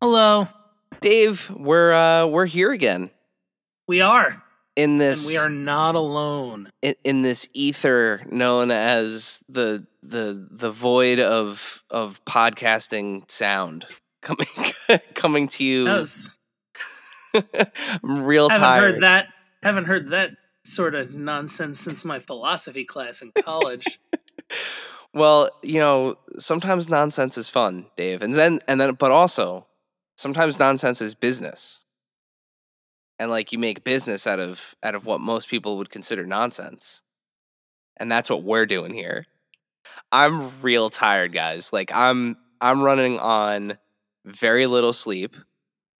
Hello. Dave, we're uh, we're here again We are. in And this we are not alone. in, in this ether known as the the the void of of podcasting sound coming coming to you. That was, I'm real haven't tired. heard that. Haven't heard that sort of nonsense since my philosophy class in college. Well, you know, sometimes nonsense is fun, Dave, and then and then, but also sometimes nonsense is business, and like you make business out of out of what most people would consider nonsense, and that's what we're doing here. I'm real tired, guys. Like I'm I'm running on very little sleep.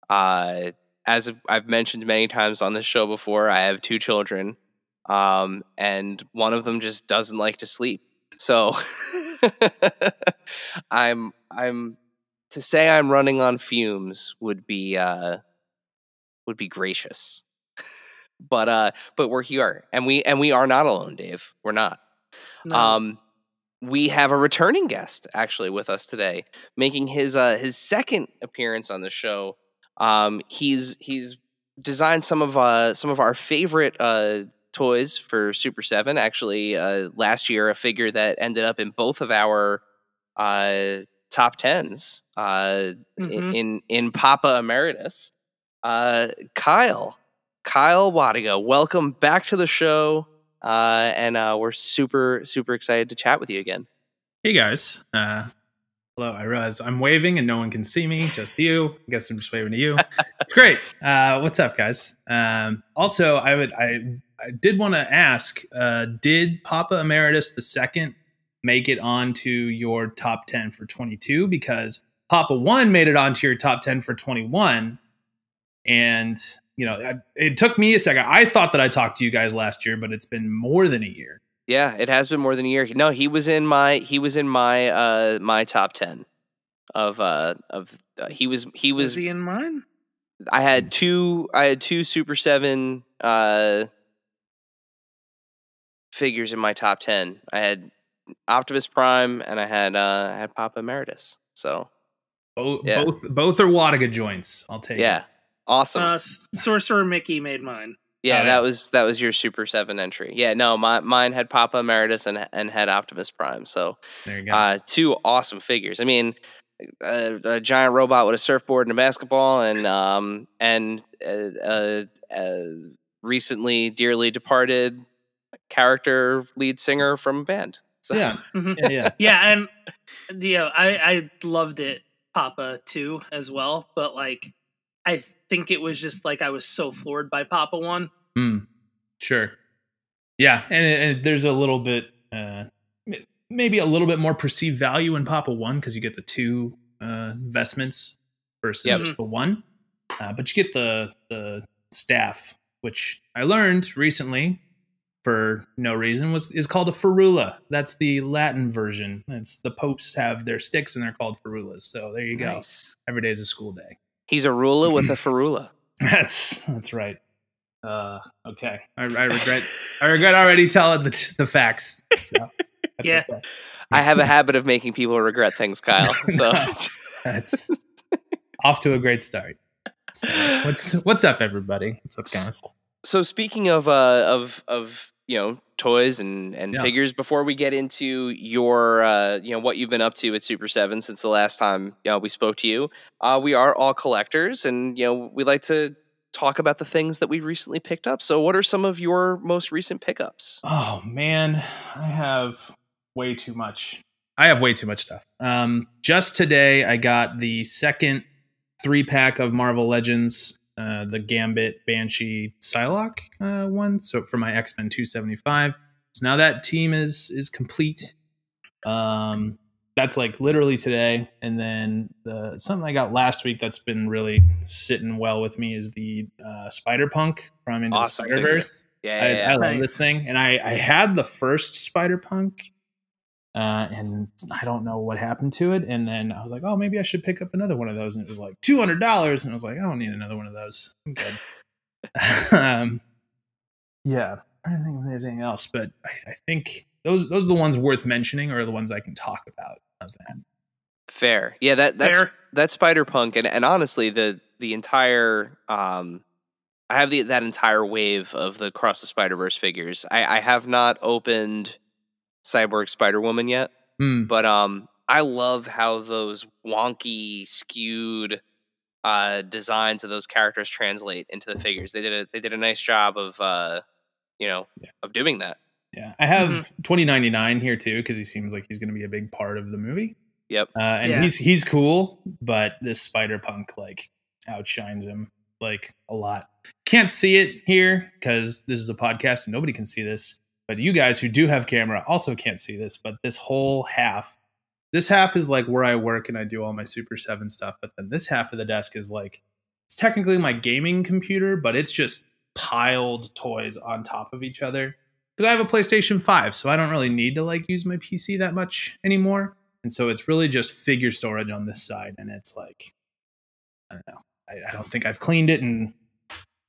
Uh, as I've mentioned many times on this show before, I have two children, um, and one of them just doesn't like to sleep. So I'm I'm to say I'm running on fumes would be uh would be gracious. but uh but we're here and we and we are not alone, Dave. We're not. No. Um we have a returning guest actually with us today, making his uh his second appearance on the show. Um he's he's designed some of uh some of our favorite uh toys for Super 7 actually uh last year a figure that ended up in both of our uh top 10s uh in- Mhm. in in Papa Emeritus. Uh Kyle Kyle Wlodyga, welcome back to the show. Uh, and uh, we're super, super excited to chat with you again. Hey guys. Uh, hello. I realize I'm waving and no one can see me, just you. I guess I'm just waving to you. it's great. Uh, what's up, guys? Um, also, I would I, I did want to ask: uh, Did Papa Emeritus the second make it onto your top ten for 22? Because Papa One made it onto your top ten for 21, and you know I, it took me a second. I thought that I talked to you guys last year, but it's been more than a year. Yeah, it has been more than a year. No, he was in my he was in my uh my top ten of uh of uh, he was he was was he in mine? I had two I had two Super Seven uh figures in my top ten. I had Optimus Prime and I had uh I had Papa Emeritus. So Both Yeah. both both are Wlodyga joints. I'll take yeah, it. awesome. Uh, Sorcerer Mickey made mine. Yeah, Oh, that yeah. was that was your Super Seven entry. Yeah, no, my, mine had Papa Emeritus and and had Optimus Prime. So There you go. uh, two awesome figures. I mean, a, a giant robot with a surfboard and a basketball, and um and uh, uh, uh, recently dearly departed character lead singer from a band. So yeah, Mhm. yeah, yeah. yeah, and yeah, I I loved it, Papa too as well. But like, I think it was just like I was so floored by Papa one. Hmm. Sure. Yeah, and, and there's a little bit, uh, maybe a little bit more perceived value in Papa One because you get the two uh, vestments versus Yep. just the one. Uh, but you get the the staff, which I learned recently for no reason was is called a ferula. That's the Latin version. It's the popes have their sticks and they're called ferulas. So there you go. nice. Every day is a school day. He's a ruler with a ferula. That's that's right. Uh, okay, I, I regret. I regret already telling the the facts. So, Yeah. okay. I have a habit of making people regret things, Kyle. So that's off to a great start. So, what's what's up, everybody? What's up, guys? so speaking of uh of of you know toys and and Yeah. figures before we get into your uh you know what you've been up to at super 7 since the last time you know, we spoke to you uh we are all collectors and you know we like to talk about the things that we recently picked up so what are some of your most recent pickups Oh man, I have way too much. I have way too much stuff. Um, just today, I got the second three pack of Marvel Legends, uh, the Gambit, Banshee, Psylocke uh, one. So for my X Men two seventy five. So now that team is is complete. Um, that's like literally today. And then the something I got last week that's been really sitting well with me is the uh, Spider Punk from Into Awesome the Spider Verse. yeah, I, yeah, yeah. I love this thing, and I I had the first Spider Punk, uh, and I don't know what happened to it. And then I was like, oh, maybe I should pick up another one of those, and it was like two hundred dollars, and I was like, I don't need another one of those. I'm good. um, yeah, I don't think there's anything else, but I, I think those those are the ones worth mentioning, or the ones I can talk about. How's that? fair yeah that that's Fair. that's spider punk and, and honestly the the entire um i have the that entire wave of the cross the spider verse figures i i have not opened cyborg spider woman yet Hmm. but um i love how those wonky skewed uh designs of those characters translate into the figures they did a they did a nice job of uh you know Yeah. of doing that Yeah, I have Mhm. twenty ninety nine here too because he seems like he's going to be a big part of the movie. yep uh, and Yeah. he's he's cool, but this Spider Punk like outshines him like a lot. Can't see it here because this is a podcast and nobody can see this. But you guys who do have camera also can't see this. But this whole half, this half is like where I work and I do all my Super Seven stuff. But then this half of the desk is like it's technically my gaming computer, but it's just piled toys on top of each other. Because I have a PlayStation 5, so I don't really need to like use my PC that much anymore. And so it's really just figure storage on this side. And it's like, I don't know. I, I don't think I've cleaned it in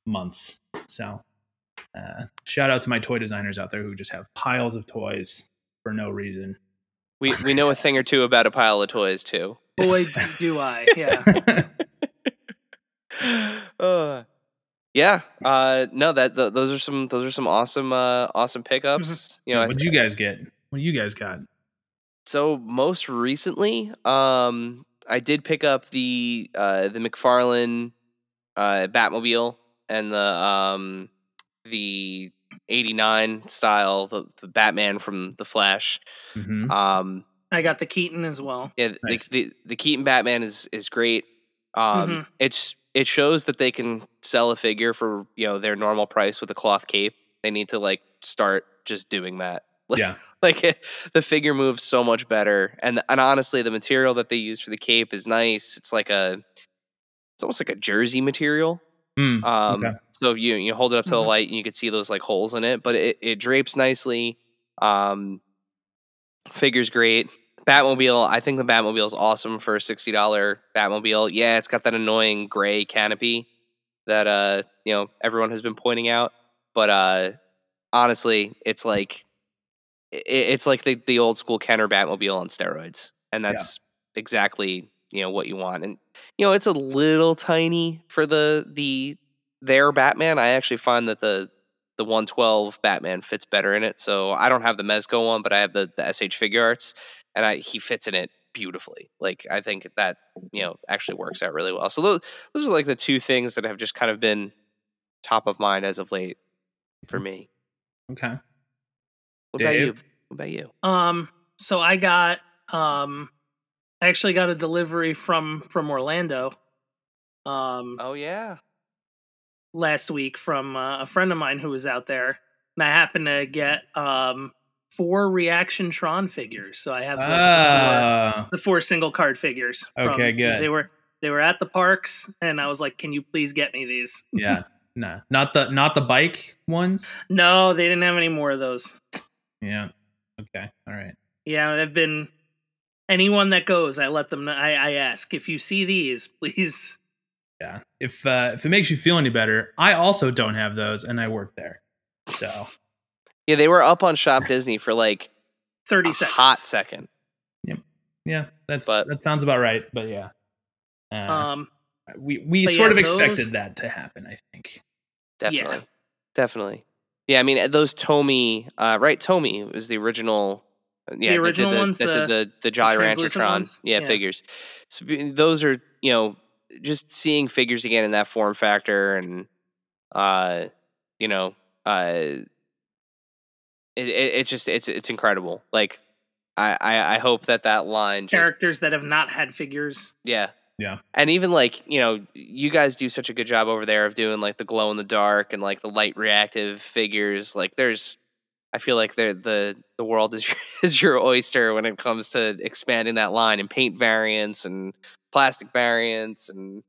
months. So uh, shout out to my toy designers out there who just have piles of toys for no reason. we we know a thing or two about a pile of toys too Boy, do I. Yeah. uh, yeah. Uh, no, that th- those are some those are some awesome uh, awesome pickups. You know, what did you guys get? What you guys got? so most recently, um, I did pick up the uh, the McFarlane uh, Batmobile and the um, the '89 style the, the Batman from the Flash. hmm Um, I got the Keaton as well. Yeah, Nice. the, the the Keaton Batman is is great. Um, Mhm. it's it shows that they can sell a figure for you know their normal price with a cloth cape. They need to like start just doing that. Yeah. like it, the figure moves so much better, and and honestly, the material that they use for the cape is nice. It's like a it's almost like a jersey material. Mm, Um, okay. so you you hold it up to the Mhm. light and you can see those like holes in it, but it, it drapes nicely. Um, figure's great. Batmobile, I think the Batmobile is awesome for a sixty dollar Batmobile. Yeah, it's got that annoying gray canopy that uh you know everyone has been pointing out, but uh honestly, it's like i- it's like the the old school Kenner Batmobile on steroids, and Yeah. that's exactly you know what you want. And you know it's a little tiny for the the their Batman. I actually find that the the 112 Batman fits better in it. So I don't have the Mezco one, but I have the the SH Figuarts, and I he fits in it beautifully. Like I think that you know actually works out really well. So those those are like the two things that have just kind of been top of mind as of late for me. Okay. What about you? What about you? Um, so I got um I actually got a delivery from from Orlando um Oh yeah. last week from uh, a friend of mine who was out there. And I happened to get um four reaction Tron figures. So I have the, the four, Ah, the four single card figures. from- Okay, good. They were they were at the parks and I was like, "Can you please get me these?" yeah. Nah, not the not the bike ones. No, they didn't have any more of those. Yeah. Okay. All right. Yeah, I've been anyone that goes, I let them know. I, I ask if you see these, please. Yeah. If uh, if it makes you feel any better, I also don't have those, and I work there. So Yeah, they were up on Shop Disney for like Thirty a seconds. hot second. Yep. yeah, that's But- that sounds about right. But yeah, uh, Um, we we sort yeah, of expected those- that to happen. I think. Definitely. Definitely. Yeah, I mean those Tomy, uh, right? Tomy was the original. Yeah, that did original the, ones, that did the- the the Jolly translucent Ranchertron, ones? yeah, Yeah. figures. So those are you know just seeing figures again in that form factor and uh you know uh it, it it's just it's it's incredible. Like I I, I hope that that line just, Characters that have not had figures. yeah. Yeah. And even like, you know, you guys do such a good job over there of doing like the glow in the dark and like the light reactive figures. Like there's I feel like the the the world is your, is your oyster when it comes to expanding that line and paint variants and plastic variants and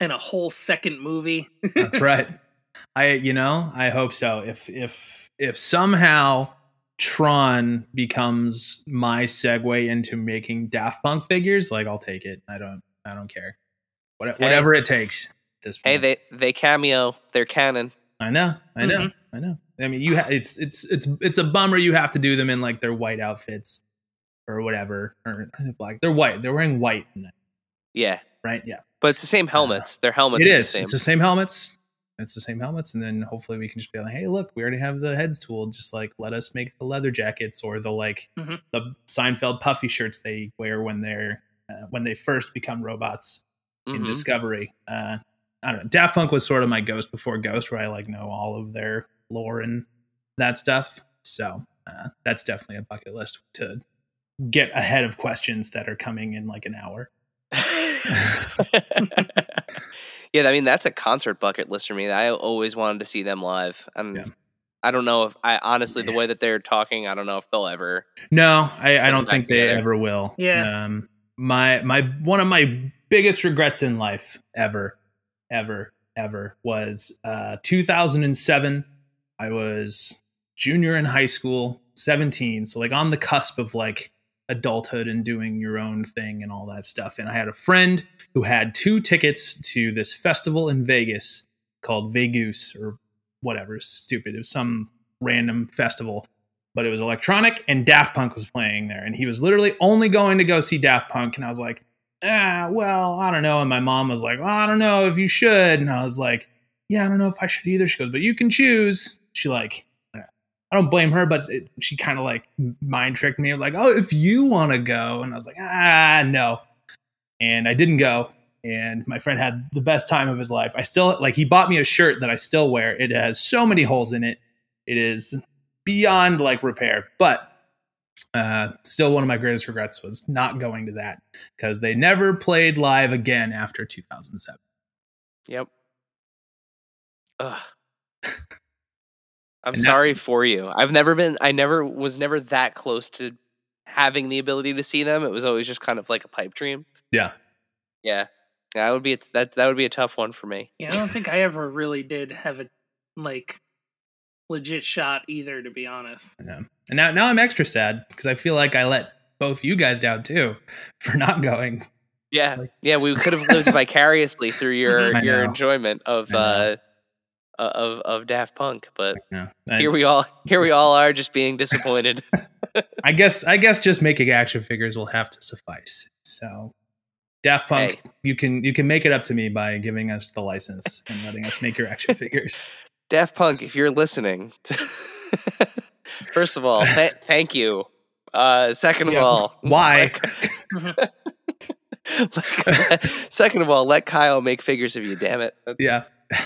And a whole second movie. That's right. I you know, I hope so. If if if somehow Tron becomes my segue into making Daft Punk figures, like I'll take it. I don't I don't care. What, Hey. whatever it takes. at This hey, they they cameo, they're canon. I know, I know, Mhm. I know. I mean, you ha- it's it's it's it's a bummer you have to do them in like their white outfits or whatever or black. They're white. They're wearing white, in Yeah. right? Yeah, But it's the same helmets. Their helmets it are the same. It's the same helmets. It's the same helmets, and then hopefully we can just be like, hey, look, we already have the heads tooled. Just like let us make the leather jackets or the like Mhm. the Seinfeld puffy shirts they wear when they're uh, when they first become robots in Mhm. Discovery. Uh, I don't know. Daft Punk was sort of my Ghost before Ghost, where I like know all of their lore and that stuff. So uh, that's definitely a bucket list to get ahead of questions that are coming in like an hour. yeah, I mean that's a concert bucket list for me. I always wanted to see them live, and Yeah. I don't know if I honestly the way that they're talking, I don't know if they'll ever. No, I, I don't back think they ever will. Yeah. Um, my my one of my biggest regrets in life ever, ever, ever was uh, 2007. I was junior in high school, 17, so like on the cusp of like adulthood and doing your own thing and all that stuff. And I had a friend who had two tickets to this festival in Vegas called Vegoose or whatever, stupid. It was some random festival but it was electronic and Daft Punk was playing there. And he was literally only going to go see Daft Punk. And I was like, ah, well, I don't know. And my mom was like, well, I don't know if you should. And I was like, yeah, I don't know if I should either. She goes, but you can choose. She like, I don't blame her, but it, she kind of like mind tricked me, like, oh, if you want to go. And I was like, ah, no. And I didn't go. And my friend had the best time of his life. I still like, he bought me a shirt that I still wear. It has so many holes in it. It is beyond like repair. But uh, still, one of my greatest regrets was not going to that because they never played live again after 2007. Yep. Ugh. I'm And now- sorry for you. I've never been. I never was never that close to having the ability to see them. It was always just kind of like a pipe dream. Yeah. Yeah. Yeah, that would be it's that that would be a tough one for me. Yeah, I don't think I ever really did have a like legit shot either, to be honest. I. And now, now I'm extra sad because I feel like I let both you guys down too for not going. Yeah, Like- yeah, we could have lived vicariously through your your enjoyment of uh of of Daft Punk, but No. here we all here we all are just being disappointed. I guess I guess just making action figures will have to suffice. So Daft Punk, Hey. you can you can make it up to me by giving us the license and letting us make your action figures. Daft Punk, if you're listening, first of all, th- thank you. Uh, second of all, Why? let- second of all, let Kyle make figures of you. Damn it. That's- yeah.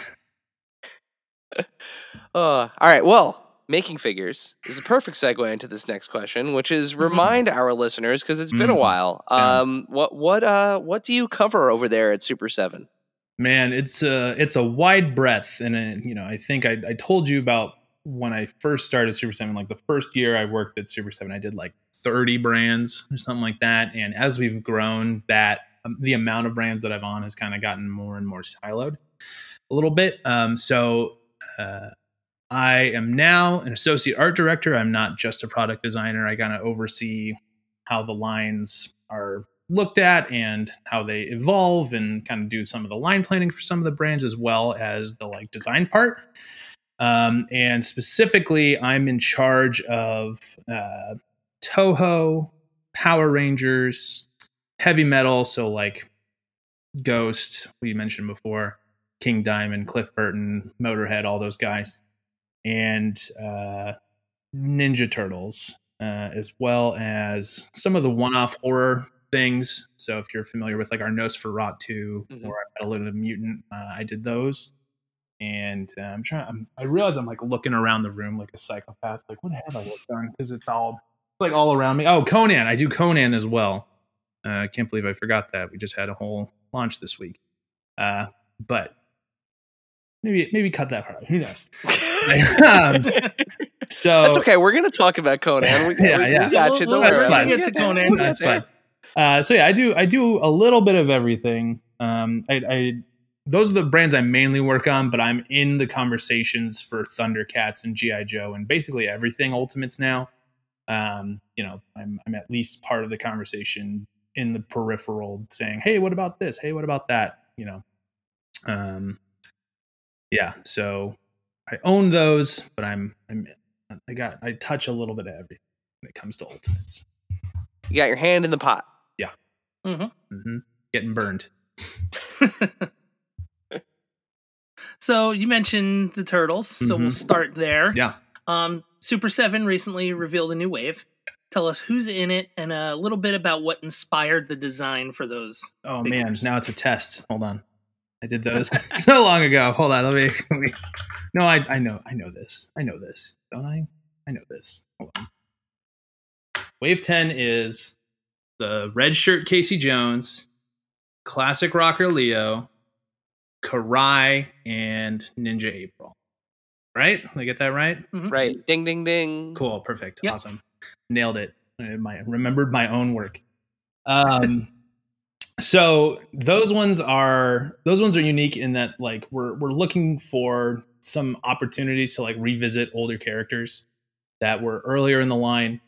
Uh, all right. Well, making figures is a perfect segue into this next question, which is remind our listeners because it's been a Mhm. while. Yeah. Um, what what uh what do you cover over there at Super Seven? Man, it's a it's a wide breadth, and uh, you know, I think I, I told you about when I first started Super Seven. Like the first year I worked at Super Seven, I did like thirty brands or something like that. And as we've grown, that um, the amount of brands that I've on has kind of gotten more and more siloed a little bit. Um, so uh, I am now an associate art director. I'm not just a product designer. I kind of oversee how the lines are looked at and how they evolve and kind of do some of the line planning for some of the brands as well as the like design part. Um, and specifically, I'm in charge of uh, Toho, Power Rangers, heavy metal. So like Ghost, we mentioned before, King Diamond, Cliff Burton, Motorhead, all those guys. and uh, Ninja Turtles, uh, as well as some of the one-off horror things. So if you're familiar with like our Nosferatu Mhm. or Metallica Mutant, uh, I did those. And uh, I'm trying. I'm, I realize I'm like looking around the room like a psychopath. Like, what have I worked on? Because it's all it's like all around me. Oh, Conan. I do Conan as well. Uh, I can't believe I forgot that. We just had a whole launch this week. Uh, but maybe maybe cut that part. out. Who knows? um, so That's okay. We're gonna talk about Conan. We, Yeah, we, yeah. we got you. Don't That's worry. fine. We'll get to Conan. We'll That's there. fine. Uh, so yeah, I do I do a little bit of everything. Um, I, I those are the brands I mainly work on, but I'm in the conversations for Thundercats and GI Joe and basically everything Ultimates now. Um, you know, I'm I'm at least part of the conversation in the peripheral, saying, "Hey, what about this? Hey, what about that?" You know, um, yeah. So I own those, but I'm I'm I got I touch a little bit of everything when it comes to Ultimates. You got your hand in the pot. Yeah. Mm-hmm. Mm-hmm. Getting burned. so you mentioned the turtles, so we'll Mhm. start there. Yeah. Um, Super Seven recently revealed a new wave. Tell us who's in it and a little bit about what inspired the design for those. Oh Figures. man, now it's a test. Hold on. I did those so long ago. Hold on, let me, let me. No, I I know I know this. I know this. Don't I? I know this. Hold on. Wave 10 is the red shirt Casey Jones, classic rocker Leo, Karai, and Ninja April. Right? Did I get that right? Mhm. Right. Ding ding ding. Cool, perfect, Yep. awesome, nailed it. I my, remembered my own work. Um, so those ones are those ones are unique in that like we're we're looking for some opportunities to like revisit older characters that were earlier in the line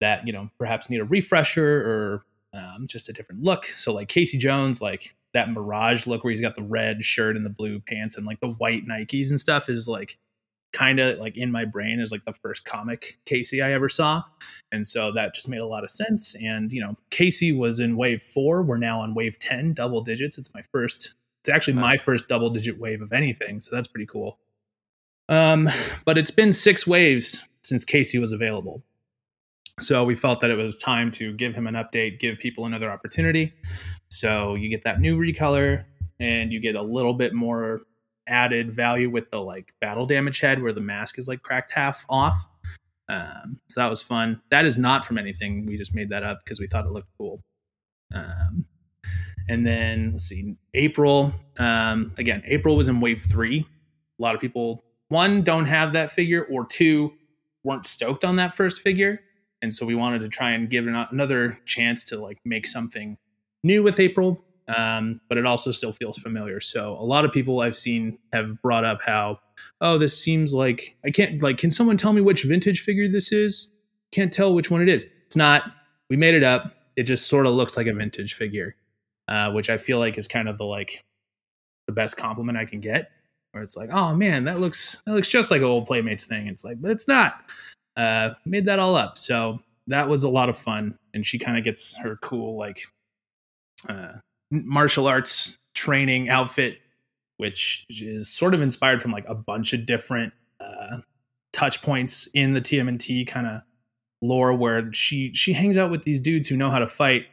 that you know perhaps need a refresher or um, just a different look. So like Casey Jones, like that Mirage look where he's got the red shirt and the blue pants and like the white Nikes and stuff is like kind of like in my brain is like the first comic Casey I ever saw. And so that just made a lot of sense. And, you know, Casey was in wave four. We're now on wave 10, double digits. It's my first, it's actually my first double digit wave of anything. So that's pretty cool. Um, but it's been six waves since Casey was available. So we felt that it was time to give him an update, give people another opportunity. So you get that new recolor and you get a little bit more added value with the like battle damage head where the mask is like cracked half off. Um, so that was fun. That is not from anything. We just made that up because we thought it looked cool. Um, and then let's see, April. Um, again, April was in wave three. A lot of people, one, don't have that figure, or two, weren't stoked on that first figure. And so we wanted to try and give it another chance to like make something new with April, um, but it also still feels familiar. So a lot of people I've seen have brought up how, oh, this seems like I can't like. Can someone tell me which vintage figure this is? Can't tell which one it is. It's not. We made it up. It just sort of looks like a vintage figure, uh, which I feel like is kind of the like the best compliment I can get. Where it's like, oh man, that looks that looks just like an old Playmates thing. It's like, but it's not. Uh, made that all up. So that was a lot of fun, and she kind of gets her cool like uh, martial arts training outfit, which is sort of inspired from like a bunch of different uh, touch points in the TMNT kind of lore, where she she hangs out with these dudes who know how to fight,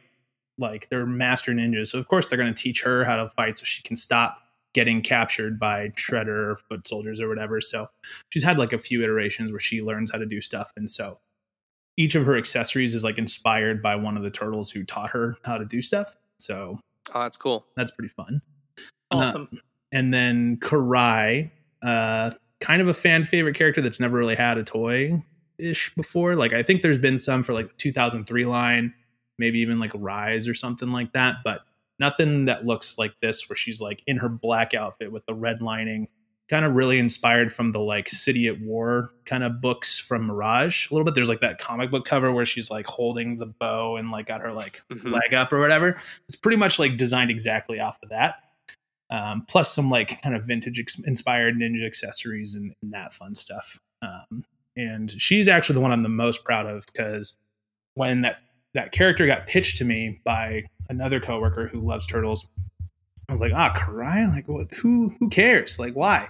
like they're master ninjas. So of course they're going to teach her how to fight, so she can stop getting captured by Shredder or foot soldiers or whatever. So she's had like a few iterations where she learns how to do stuff, and so each of her accessories is like inspired by one of the turtles who taught her how to do stuff. So Oh, that's cool. that's pretty fun. Uh, Awesome. and then Karai, uh, kind of a fan favorite character that's never really had a toy ish before. Like I think there's been some for like 2003 line, maybe even like Rise or something like that, but nothing that looks like this where she's like in her black outfit with the red lining, kind of really inspired from the like City at War kind of books from Mirage. A little bit there's like that comic book cover where she's like holding the bow and like got her like Mhm. leg up or whatever. It's pretty much like designed exactly off of that. Um, plus some like kind of vintage ex- inspired ninja accessories and, and that fun stuff. Um, and she's actually the one I'm the most proud of because when that that character got pitched to me by another coworker who loves turtles, I was like, ah, Karai, like what? Who who cares? Like why?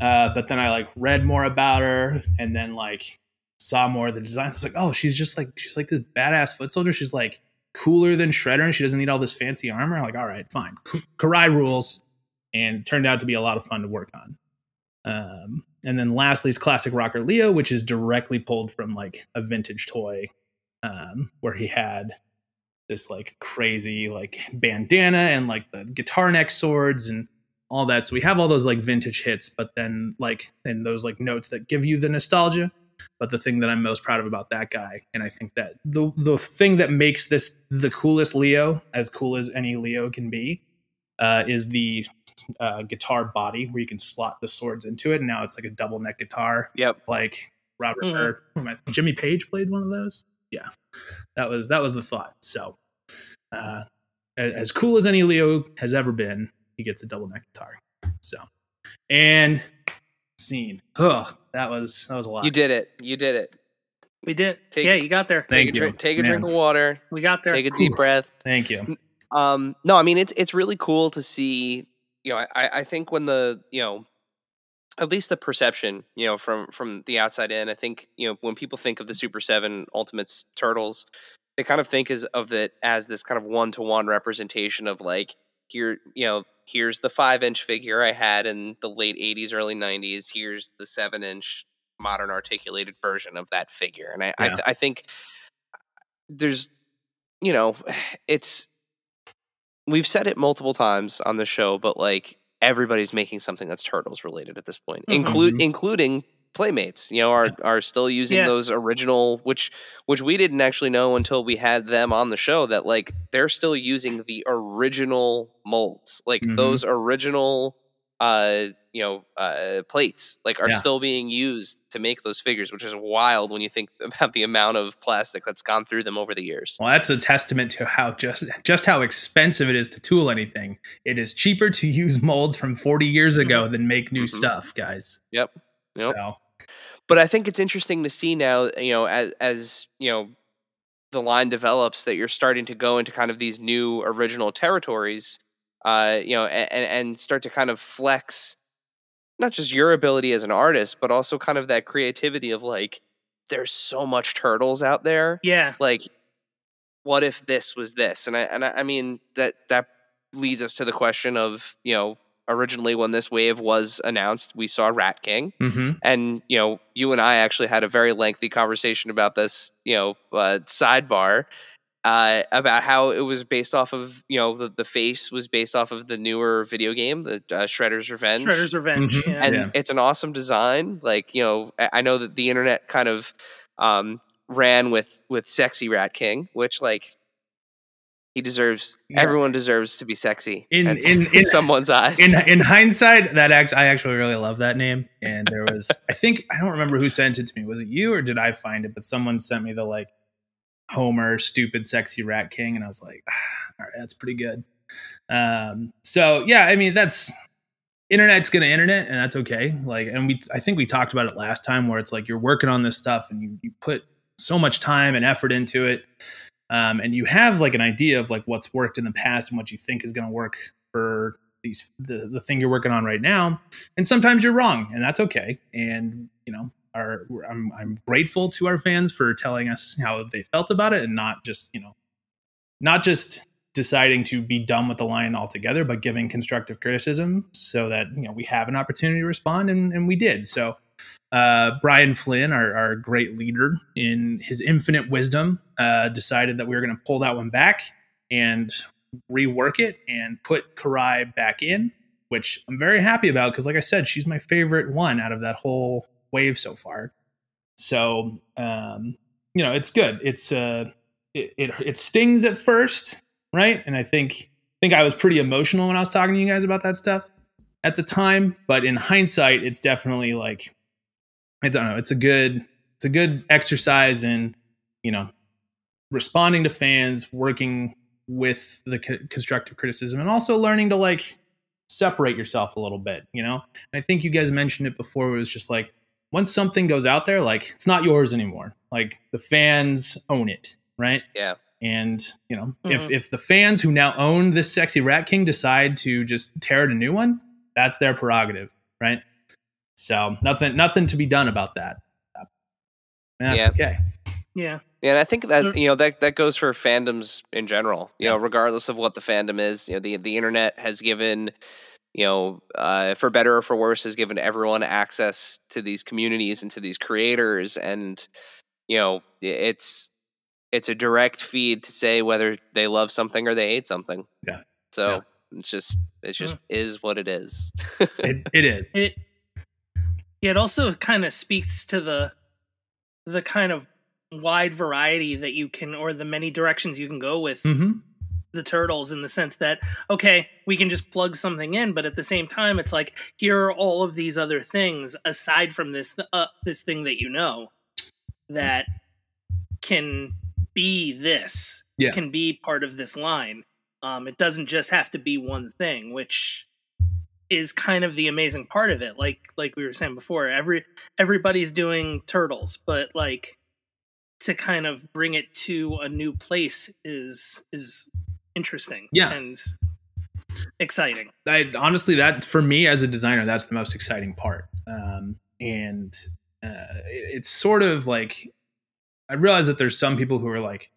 Uh, but then I like read more about her and then like saw more of the designs. It's like, oh, she's just like she's like this badass foot soldier. She's like cooler than Shredder and she doesn't need all this fancy armor. I'm like, all right, fine. Karai rules. And turned out to be a lot of fun to work on. Um, and then lastly is Classic Rocker Leo, which is directly pulled from like a vintage toy um, where he had this like crazy like bandana and like the guitar neck swords and all that. So we have all those like vintage hits, but then like and those like notes that give you the nostalgia. But the thing that I'm most proud of about that guy, and I think that the the thing that makes this the coolest Leo, as cool as any Leo can be, uh, is the uh, guitar body where you can slot the swords into it. And now it's like a double neck guitar. Yep. Like Robert or who am I- Jimmy Page played one of those. Yeah, that was that was the thought. So, uh, as cool as any Leo has ever been, he gets a double neck guitar. So, and scene. Oh, that was that was a lot. You did it. You did it. We did. Take- yeah, you got there. Thank take a you, drink, take a man. drink of water. We got there. Take a deep breath. Thank you. Um, no, I mean it's it's really cool to see. You know, I I think when the you know, at least the perception, you know, from from the outside in, I think you know when people think of the Super Seven Ultimates Turtles, they kind of think as of it as this kind of one to one representation of like here, you know, here's the five inch figure I had in the late '80s, early '90s. Here's the seven inch modern articulated version of that figure, and I I, th- I think there's you know it's we've said it multiple times on the show, but like everybody's making something that's turtles related at this point, Mhm. include including playmates. You know, are are still using Yeah. those original, which which we didn't actually know until we had them on the show that like they're still using the original molds, like Mhm. those original. Uh, you know, uh, plates like are Yeah. still being used to make those figures, which is wild when you think about the amount of plastic that's gone through them over the years. Well, that's a testament to how just just how expensive it is to tool anything. It is cheaper to use molds from 40 years ago than make new Mhm. stuff, guys. Yep. Yep. So, but I think it's interesting to see now, you know, as as you know, the line develops that you're starting to go into kind of these new original territories, uh, you know, and and start to kind of flex not just your ability as an artist, but also kind of that creativity of like, there's so much turtles out there. Yeah. Like, what if this was this? And I and I, I mean that that leads us to the question of you know. Originally, when this wave was announced, we saw Rat King, mhm. and you know you and i actually had a very lengthy conversation about this you know uh, sidebar uh, about how it was based off of you know the, the face was based off of the newer video game the uh, shredder's revenge Shredder's Revenge. Mhm. Yeah. and Yeah. it's an awesome design like you know i I know that the internet kind of um, ran with with sexy rat king which like he deserves Yeah. everyone deserves to be sexy In- in, in- in- someone's eyes in in hindsight, that act I actually really love that name. And there was, I think, I don't remember who sent it to me. Was it you or did I find it? But someone sent me the like Homer, stupid, sexy rat king, and I was like, ah, all right, that's pretty good. Um, so yeah, I mean, that's internet's gonna internet, and that's okay. Like, and we, I think we talked about it last time, where it's like you're working on this stuff and you you put so much time and effort into it. Um, and you have like an idea of like what's worked in the past and what you think is going to work for these the, the thing you're working on right now. And sometimes you're wrong and that's okay. And you know our I'm, I'm grateful to our fans for telling us how they felt about it and not just you know not just deciding to be done with the line altogether but giving constructive criticism so that you know we have an opportunity to respond and, and we did. So uh, Brian Flynn, our, our great leader, in his infinite wisdom, uh, decided that we were going to pull that one back and rework it and put Karai back in, which I'm very happy about because, like I said, she's my favorite one out of that whole wave so far. So, um, you know, it's good. It's uh, it, it it stings at first, right? And I think think I was pretty emotional when I was talking to you guys about that stuff at the time, but in hindsight, it's definitely like I don't know. It's a good it's a good exercise in you know responding to fans, working with the co- constructive criticism, and also learning to like separate yourself a little bit. You know, and I think you guys mentioned it before. It was just like once something goes out there, like it's not yours anymore. Like the fans own it, right? yeah And you know, if mm-hmm. if the fans who now own this sexy Rat King decide to just tear it a new one, that's their prerogative, right? So nothing nothing to be done about that. Yeah. Yeah. Okay. Yeah. Yeah, and I think that you know that that goes for fandoms in general. You know, regardless of what the fandom is, you know, the the internet has given, you know, uh, for better or for worse, has given everyone access to these communities and to these creators, and you know, it's it's a direct feed to say whether they love something or they hate something. Yeah. So it's just it just is what it is. It, it is. It yeah, it also kind of speaks to the the kind of wide variety that you can or the many directions you can go with hmm the turtles in the sense that okay we can just plug something in but at the same time it's like here are all of these other things aside from this uh, this thing that you know that can be this Yeah. can be part of this line um it doesn't just have to be one thing which is kind of the amazing part of it like like we were saying before every everybody's doing turtles but like to kind of bring it to a new place is is interesting Yeah. and exciting I honestly that for me as a designer, that's the most exciting part. Um, and uh, it's sort of like I realize that there's some people who are like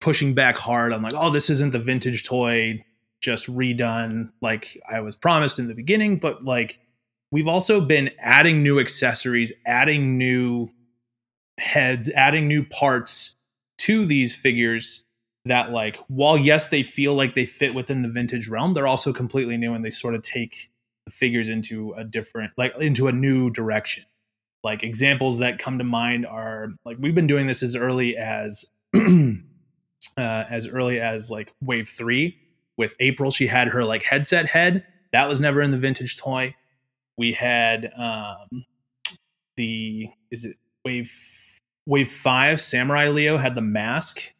pushing back hard on like, oh, this isn't the vintage toy just redone like I was promised in the beginning, but like we've also been adding new accessories, adding new heads, adding new parts to these figures that like while yes they feel like they fit within the vintage realm they're also completely new and they sort of take the figures into a different like into a new direction. Like examples that come to mind are like we've been doing this as early as uh, as early as like wave three with april she had her like headset head. That was never in the vintage toy. We had um the is it wave wave five? Samurai leo had the mask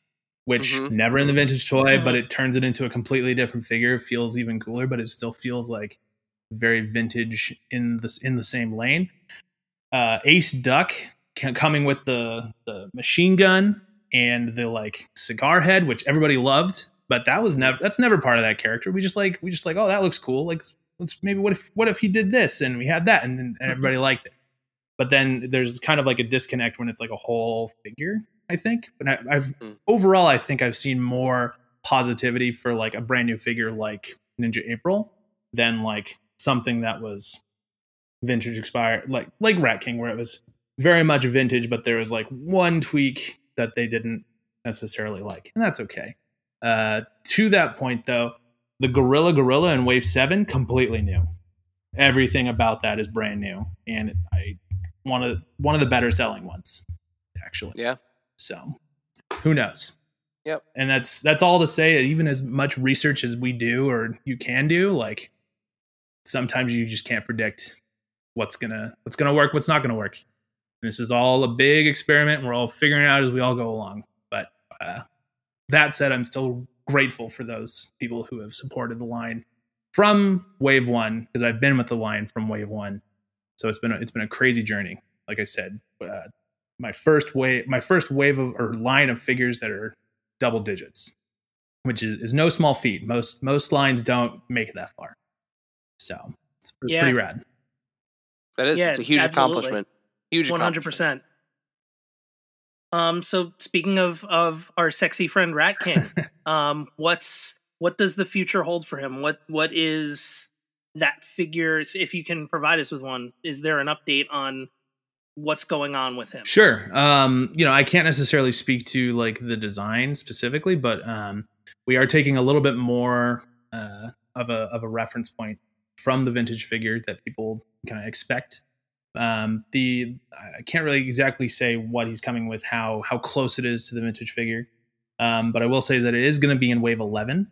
which Mhm. never in the vintage toy but it turns it into a completely different figure. It feels even cooler but it still feels like very vintage in this in the same lane. Uh ace duck coming with the the machine gun and the like cigar head which everybody loved but that was never that's never part of that character. We just like we just like oh that looks cool. Like let's maybe what if what if he did this and we had that and, and everybody liked it. But then there's kind of like a disconnect when it's like a whole figure i think. But I, i've Mm. overall i think i've seen more positivity for like a brand new figure like ninja april than like something that was vintage expired like like rat king where it was very much vintage but there was like one tweak that they didn't necessarily like and that's okay uh to that point though the gorilla gorilla in wave 7 completely new. Everything about that is brand new and i one of one of the better selling ones actually. Yeah. so who knows? Yep. and that's that's all to say even as much research as we do or you can do like sometimes you just can't predict what's gonna what's gonna work what's not gonna work. This is all a big experiment and we're all figuring out as we all go along. But uh, that said i'm still grateful for those people who have supported the line from wave one because i've been with the line from wave one so it's been a, it's been a crazy journey like i said uh, my first wave my first wave of or line of figures that are double digits which is, is no small feat most most lines don't make it that far so it's, it's Yeah. pretty rad That is Yeah, it's a huge absolutely. accomplishment. Huge One hundred accomplishment. percent. Um. So speaking of of our sexy friend Rat King, um, what's what does the future hold for him? What what is that figure? If you can provide us with one, is there an update on what's going on with him? Sure. Um, you know, I can't necessarily speak to like the design specifically, but um, we are taking a little bit more uh, of a of a reference point from the vintage figure that people kind of expect. Um, the I can't really exactly say what he's coming with, how how close it is to the vintage figure, um, but I will say that it is going to be in wave eleven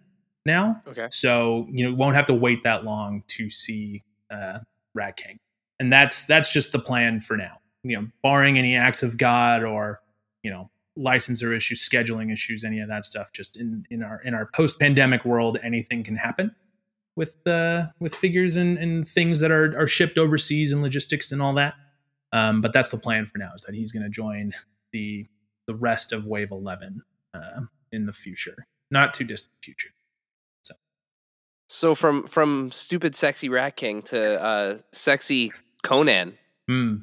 now. Okay. So you know, won't have to wait that long to see uh, Rat King, and that's that's just the plan for now. You know, barring any acts of God or you know licensor issues, scheduling issues, any of that stuff. Just in in our in our post pandemic world, anything can happen with uh, with figures and, and things that are are shipped overseas and logistics and all that. Um, but that's the plan for now is that he's going to join the the rest of Wave Eleven uh, in the future, not too distant future. So so from from stupid sexy rat king to uh, sexy Conan. Hmm.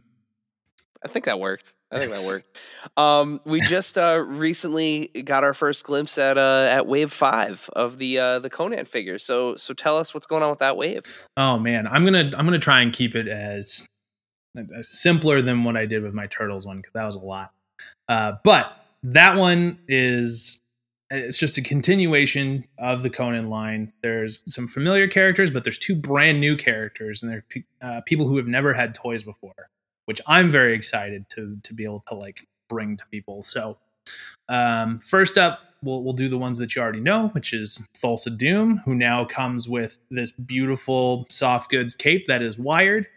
I think that worked. I think that worked. Um, we just uh, recently got our first glimpse at uh, at Wave Five of the uh, the Conan figure. So so tell us what's going on with that wave. Oh man, I'm gonna I'm gonna try and keep it as, as simpler than what I did with my turtles one because that was a lot. Uh, but that one is it's just a continuation of the Conan line. There's some familiar characters, but there's two brand new characters, and they're pe- uh, people who have never had toys before, which I'm very excited to to be able to like bring to people. So um, first up, we'll we'll do the ones that you already know, which is Thulsa Doom, who now comes with this beautiful soft goods cape that is wired,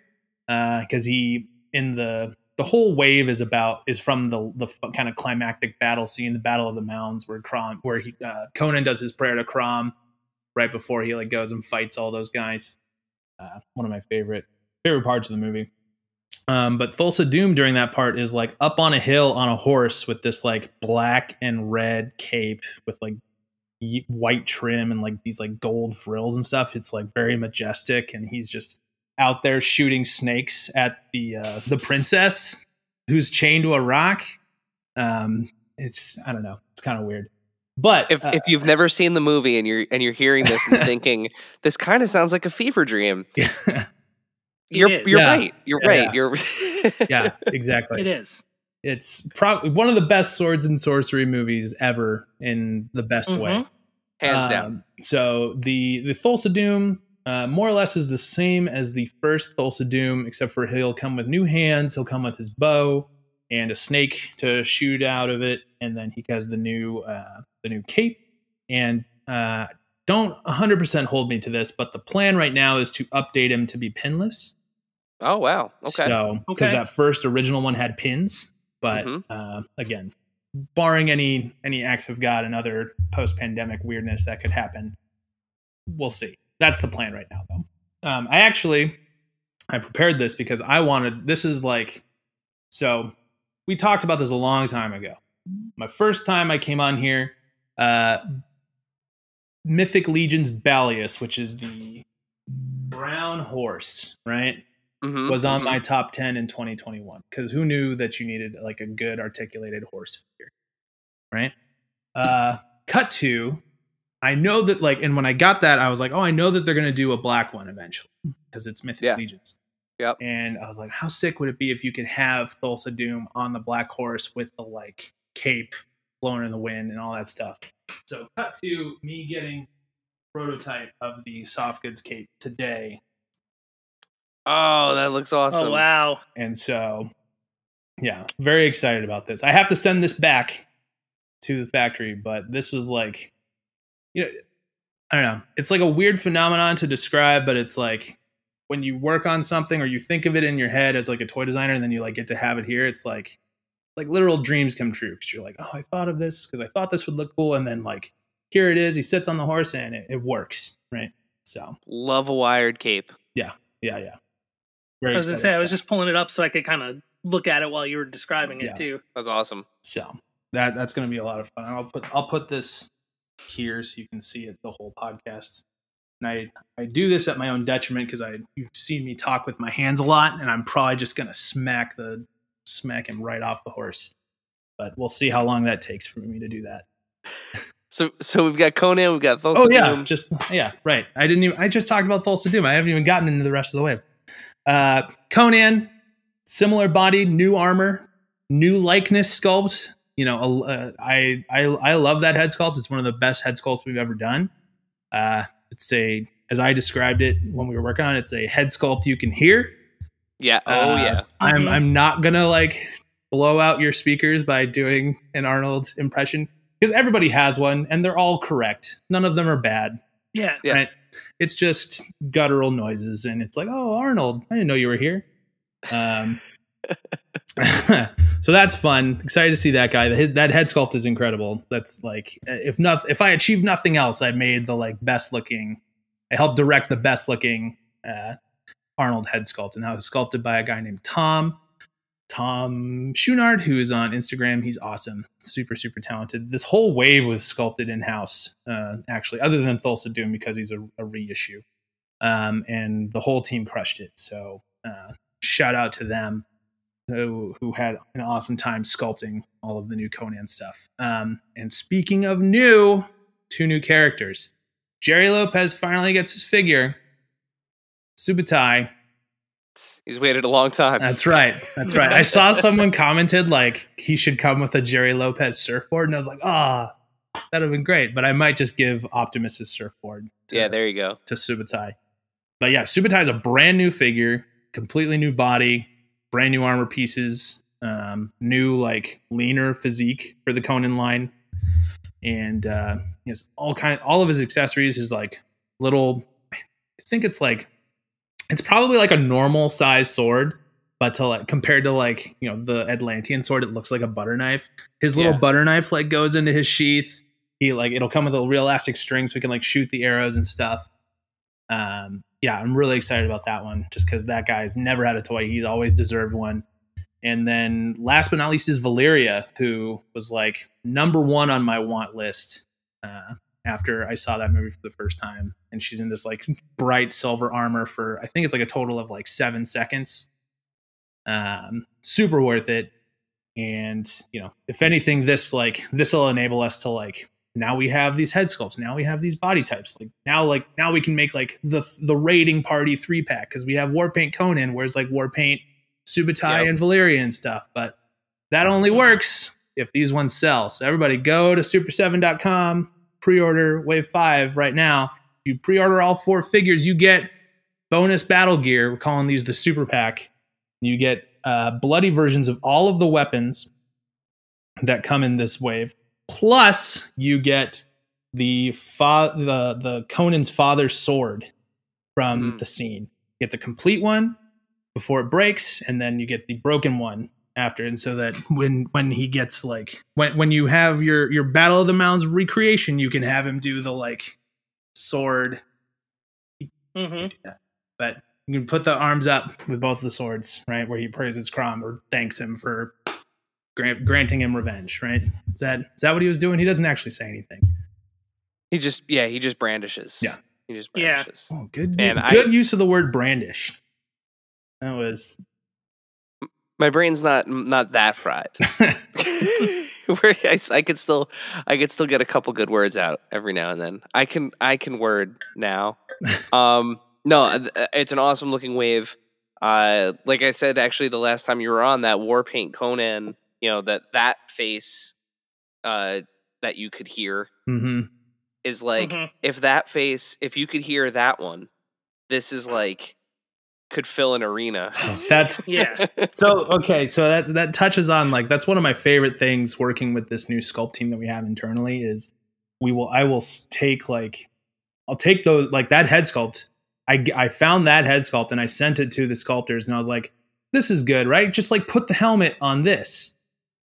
because he in the the whole wave is about is from the the kind of climactic battle scene, the Battle of the Mounds, where Crom where he uh, Conan does his prayer to Crom right before he like goes and fights all those guys. Uh, one of my favorite favorite parts of the movie. Um, but Thulsa Doom during that part is like up on a hill on a horse with this like black and red cape with like white trim and like these like gold frills and stuff. It's like very majestic, and he's just out there shooting snakes at the uh, the princess who's chained to a rock. Um, it's I don't know, it's kind of weird. But If uh, if you've never seen the movie and you're and you're hearing this and thinking this kind of sounds like a fever dream, you're is. you're Yeah. right. You're Yeah, right. yeah. You're yeah, exactly. It is. It's probably one of the best swords and sorcery movies ever in the best way. Mhm. hands Um, down. So the the Thulsa Doom uh, more or less is the same as the first Thulsa Doom, except for he'll come with new hands. He'll come with his bow and a snake to shoot out of it, and then he has the new uh, the new cape. And uh, don't 100% hold me to this, but the plan right now is to update him to be pinless. Oh wow. Okay. So because Okay. that first original one had pins, but Mhm. uh, again, barring any any acts of God and other post pandemic weirdness that could happen, we'll see. That's the plan right now, though. Um, I actually I prepared this because I wanted. This is like so. We talked about this a long time ago. My first time I came on here, uh, Mythic Legion's Balius, which is the brown horse, right? Mhm, was on my top 10 in 2021 because who knew that you needed like a good articulated horse figure right uh cut to i know that like and when i got that i was like oh i know that they're to do a black one eventually because it's mythic Yeah. legions Yep. and i was like how sick would it be if you could have thulsa doom on the black horse with the like cape blowing in the wind and all that stuff so cut to me getting prototype of the soft goods cape today Oh, that looks oh, awesome. Oh wow. And so, yeah, very excited about this. I have to send this back to the factory, but this was like, you know, I don't know. It's like a weird phenomenon to describe, but it's like when you work on something or you think of it in your head as like a toy designer and then you like get to have it here, it's like, like literal dreams come true because you're like, oh, I thought of this because I thought this would look cool. And then like, here it is. He sits on the horse and it, it works. Right. So, Love a wired cape. Yeah, yeah, yeah. Very I was gonna say I was just pulling it up so I could kind of look at it while you were describing it Yeah. too. That's awesome. So that that's going to be a lot of fun. I'll put I'll put this here so you can see it the whole podcast. And I I do this at my own detriment because I you've seen me talk with my hands a lot, and I'm probably just going to smack the smack him right off the horse. But we'll see how long that takes for me to do that. So so we've got Conan, we've got Thulsa Oh yeah, Doom. just yeah, right. I didn't even. I just talked about Thulsa Doom. I haven't even gotten into the rest of the wave. Uh, Conan, similar body, new armor, new likeness sculpt. You know, uh, I I I love that head sculpt. It's one of the best head sculpts we've ever done. Uh, it's a as I described it when we were working on it. It's a head sculpt you can hear. Yeah. Oh Uh, yeah. I'm Mhm. I'm not gonna like blow out your speakers by doing an Arnold impression because everybody has one and they're all correct. None of them are bad. Yeah. Yeah. Right? It's just guttural noises and it's like, oh Arnold, I didn't know you were here. Um, so that's fun. Excited to see that guy. That head sculpt is incredible. That's like if not if I achieved nothing else, I made the like best looking. I helped direct the best looking uh, Arnold head sculpt, and that was sculpted by a guy named Tom. Tom Schunard, who is on Instagram. He's awesome, super, super talented. This whole wave was sculpted in house, uh, actually, other than Thulsa Doom because he's a, a reissue. Um, and the whole team crushed it. So uh, shout out to them who who had an awesome time sculpting all of the new Conan stuff. Um, and speaking of new, two new characters. Gerry Lopez finally gets his figure. Subotai. He's waited a long time. That's right. That's right. I saw someone commented like he should come with a Gerry Lopez surfboard, and I was like, ah, oh, that'd have been great. But I might just give Optimus his surfboard. To, yeah, there you go. To Subotai. But yeah, Subotai is a brand new figure, completely new body, brand new armor pieces, um, new like leaner physique for the Conan line, and uh, he has all kind all of his accessories. Is like little, I think it's like it's probably like a normal size sword, but to like compared to like you know the Atlantean sword, it looks like a butter knife. His little yeah. butter knife like goes into his sheath. He like it'll come with a real elastic string so we can like shoot the arrows and stuff. Um, yeah, I'm really excited about that one just because that guy's never had a toy. He's always deserved one. And then last but not least is Valeria, who was like number one on my want list uh, after I saw that movie for the first time. And she's in this like bright silver armor for I think it's like a total of like seven seconds. Um, super worth it. And you know, if anything, this like this will enable us to like now we have these head sculpts now we have these body types like now like now we can make like the the raiding party three pack because we have warpaint conan whereas like warpaint subotai yep. and valeria and stuff but that only works if these ones sell so everybody go to super7.com pre-order wave 5 right now if you pre-order all four figures you get bonus battle gear we're calling these the super pack you get uh, bloody versions of all of the weapons that come in this wave Plus, you get the fa- the the Conan's father's sword from mm. the scene. You get the complete one before it breaks, and then you get the broken one after. And so that when when he gets like when when you have your your Battle of the Mounds recreation, you can have him do the like sword. Mm-hmm. But you can put the arms up with both the swords, right, where he praises Crom or thanks him for grant, granting him revenge, right? Is that is that what he was doing? He doesn't actually say anything. He just yeah, he just brandishes. Yeah. He just brandishes. Yeah. Oh, good and good I, use of the word brandish. That was my brain's not not that fried. Where I, I could still I could still get a couple good words out every now and then. I can I can word now. Um no, it's an awesome looking wave. Uh like I said actually the last time you were on that war paint Conan you know that that face uh that you could hear mm-hmm. is like mm-hmm. if that face if you could hear that one this is like could fill an arena oh, that's yeah so okay so that that touches on like that's one of my favorite things working with this new sculpt team that we have internally is we will i will take like i'll take those like that head sculpt i i found that head sculpt and i sent it to the sculptors and i was like this is good right just like put the helmet on this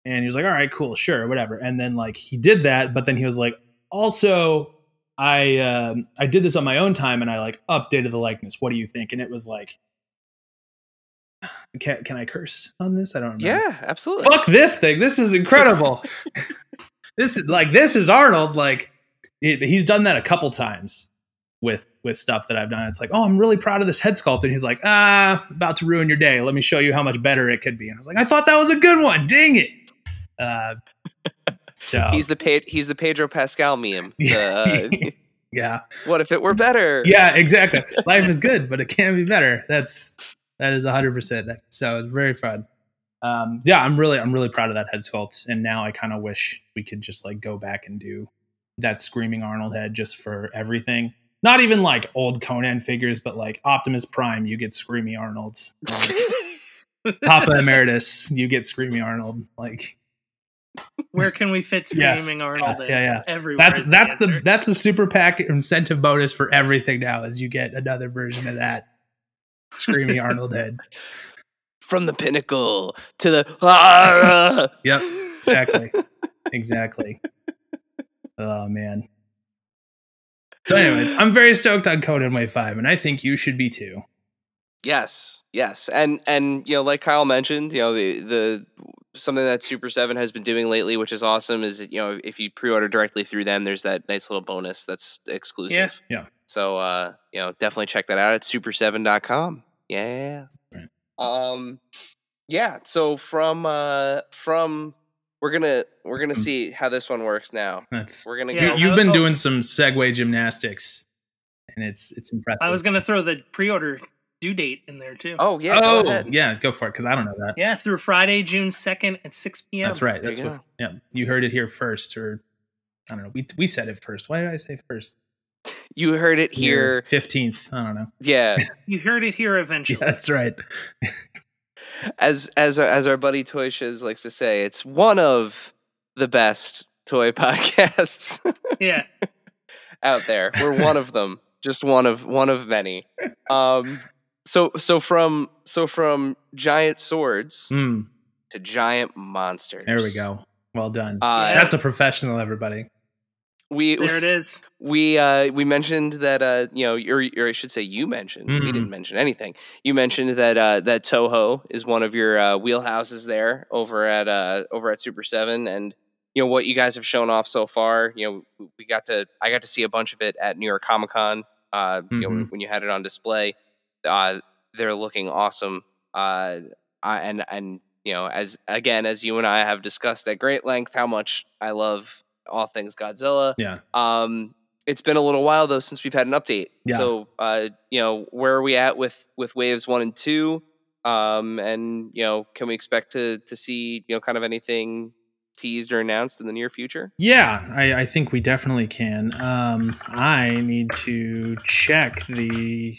and he was like, all right, cool, sure, whatever. And then like he did that, but then he was like, also, I um, I did this on my own time and I like updated the likeness. What do you think? And it was like, can can I curse on this? I don't remember. Yeah, absolutely. Fuck this thing. This is incredible. this is like this is Arnold. Like it, he's done that a couple times with with stuff that I've done. It's like, oh, I'm really proud of this head sculpt, and he's like, ah, about to ruin your day. Let me show you how much better it could be. And I was like, I thought that was a good one. Dang it. Uh, so he's the pa- he's the Pedro Pascal meme. The, uh, yeah. What if it were better? Yeah, exactly. Life is good, but it can be better. That's that is hundred percent. So it's very fun. Um, yeah, I'm really I'm really proud of that head sculpt, and now I kind of wish we could just like go back and do that screaming Arnold head just for everything. Not even like old Conan figures, but like Optimus Prime, you get screamy Arnold. Papa Emeritus, you get screamy Arnold. Like where can we fit screaming yeah, Arnold? Yeah, yeah, yeah. Everywhere. That's that's the, the that's the super pack incentive bonus for everything now. Is you get another version of that screaming Arnold head from the pinnacle to the. Yep, exactly, exactly. Oh man. So, anyways, I'm very stoked on Conan Wave Five, and I think you should be too. Yes, yes, and and you know, like Kyle mentioned, you know, the the something that Super Seven has been doing lately, which is awesome, is you know if you pre-order directly through them, there's that nice little bonus that's exclusive. Yeah, yeah. So uh, you know, definitely check that out at super7.com. Yeah. Right. Um, yeah. So from uh from we're gonna we're gonna Mm. see how this one works now. That's We're gonna Yeah, go. you, you've been oh. doing some segue gymnastics, and it's it's impressive. I was gonna throw the pre-order due date in there too. Oh yeah. go oh ahead. yeah, go for it because I don't know that. Yeah, through Friday, June second at six p.m. That's right. That's you what. Yeah, you heard it here first, or I don't know. We we said it first. Why did I say first? You heard it here. fifteenth. I don't know. Yeah. You heard it here Yeah, eventually. that's right. as as as our buddy Toy Shiz likes to say, it's one of the best toy podcasts Yeah. out there. We're one of them, just one of one of many. Um, so so from so from giant swords Mm, to giant monsters. there we go. Well done. Uh, That's a professional, everybody. We There it is. we uh we mentioned that uh you know or, or I should say you mentioned we Mm. didn't mention anything. You mentioned that uh that Toho is one of your uh, wheelhouses there over at uh over at Super Seven, and you know what you guys have shown off so far. You know we got to I got to see a bunch of it at New York Comic Con. Uh, you know Mhm. when you had it on display, uh, they're looking awesome. Uh, I, and and you know as again as you and I have discussed at great length how much I love all things Godzilla. Yeah. Um, it's been a little while though since we've had an update. Yeah. So, uh, you know, where are we at with with waves one and two? Um, and you know, can we expect to to see you know kind of anything teased or announced in the near future? Yeah, I, I think we definitely can. Um, I need to check the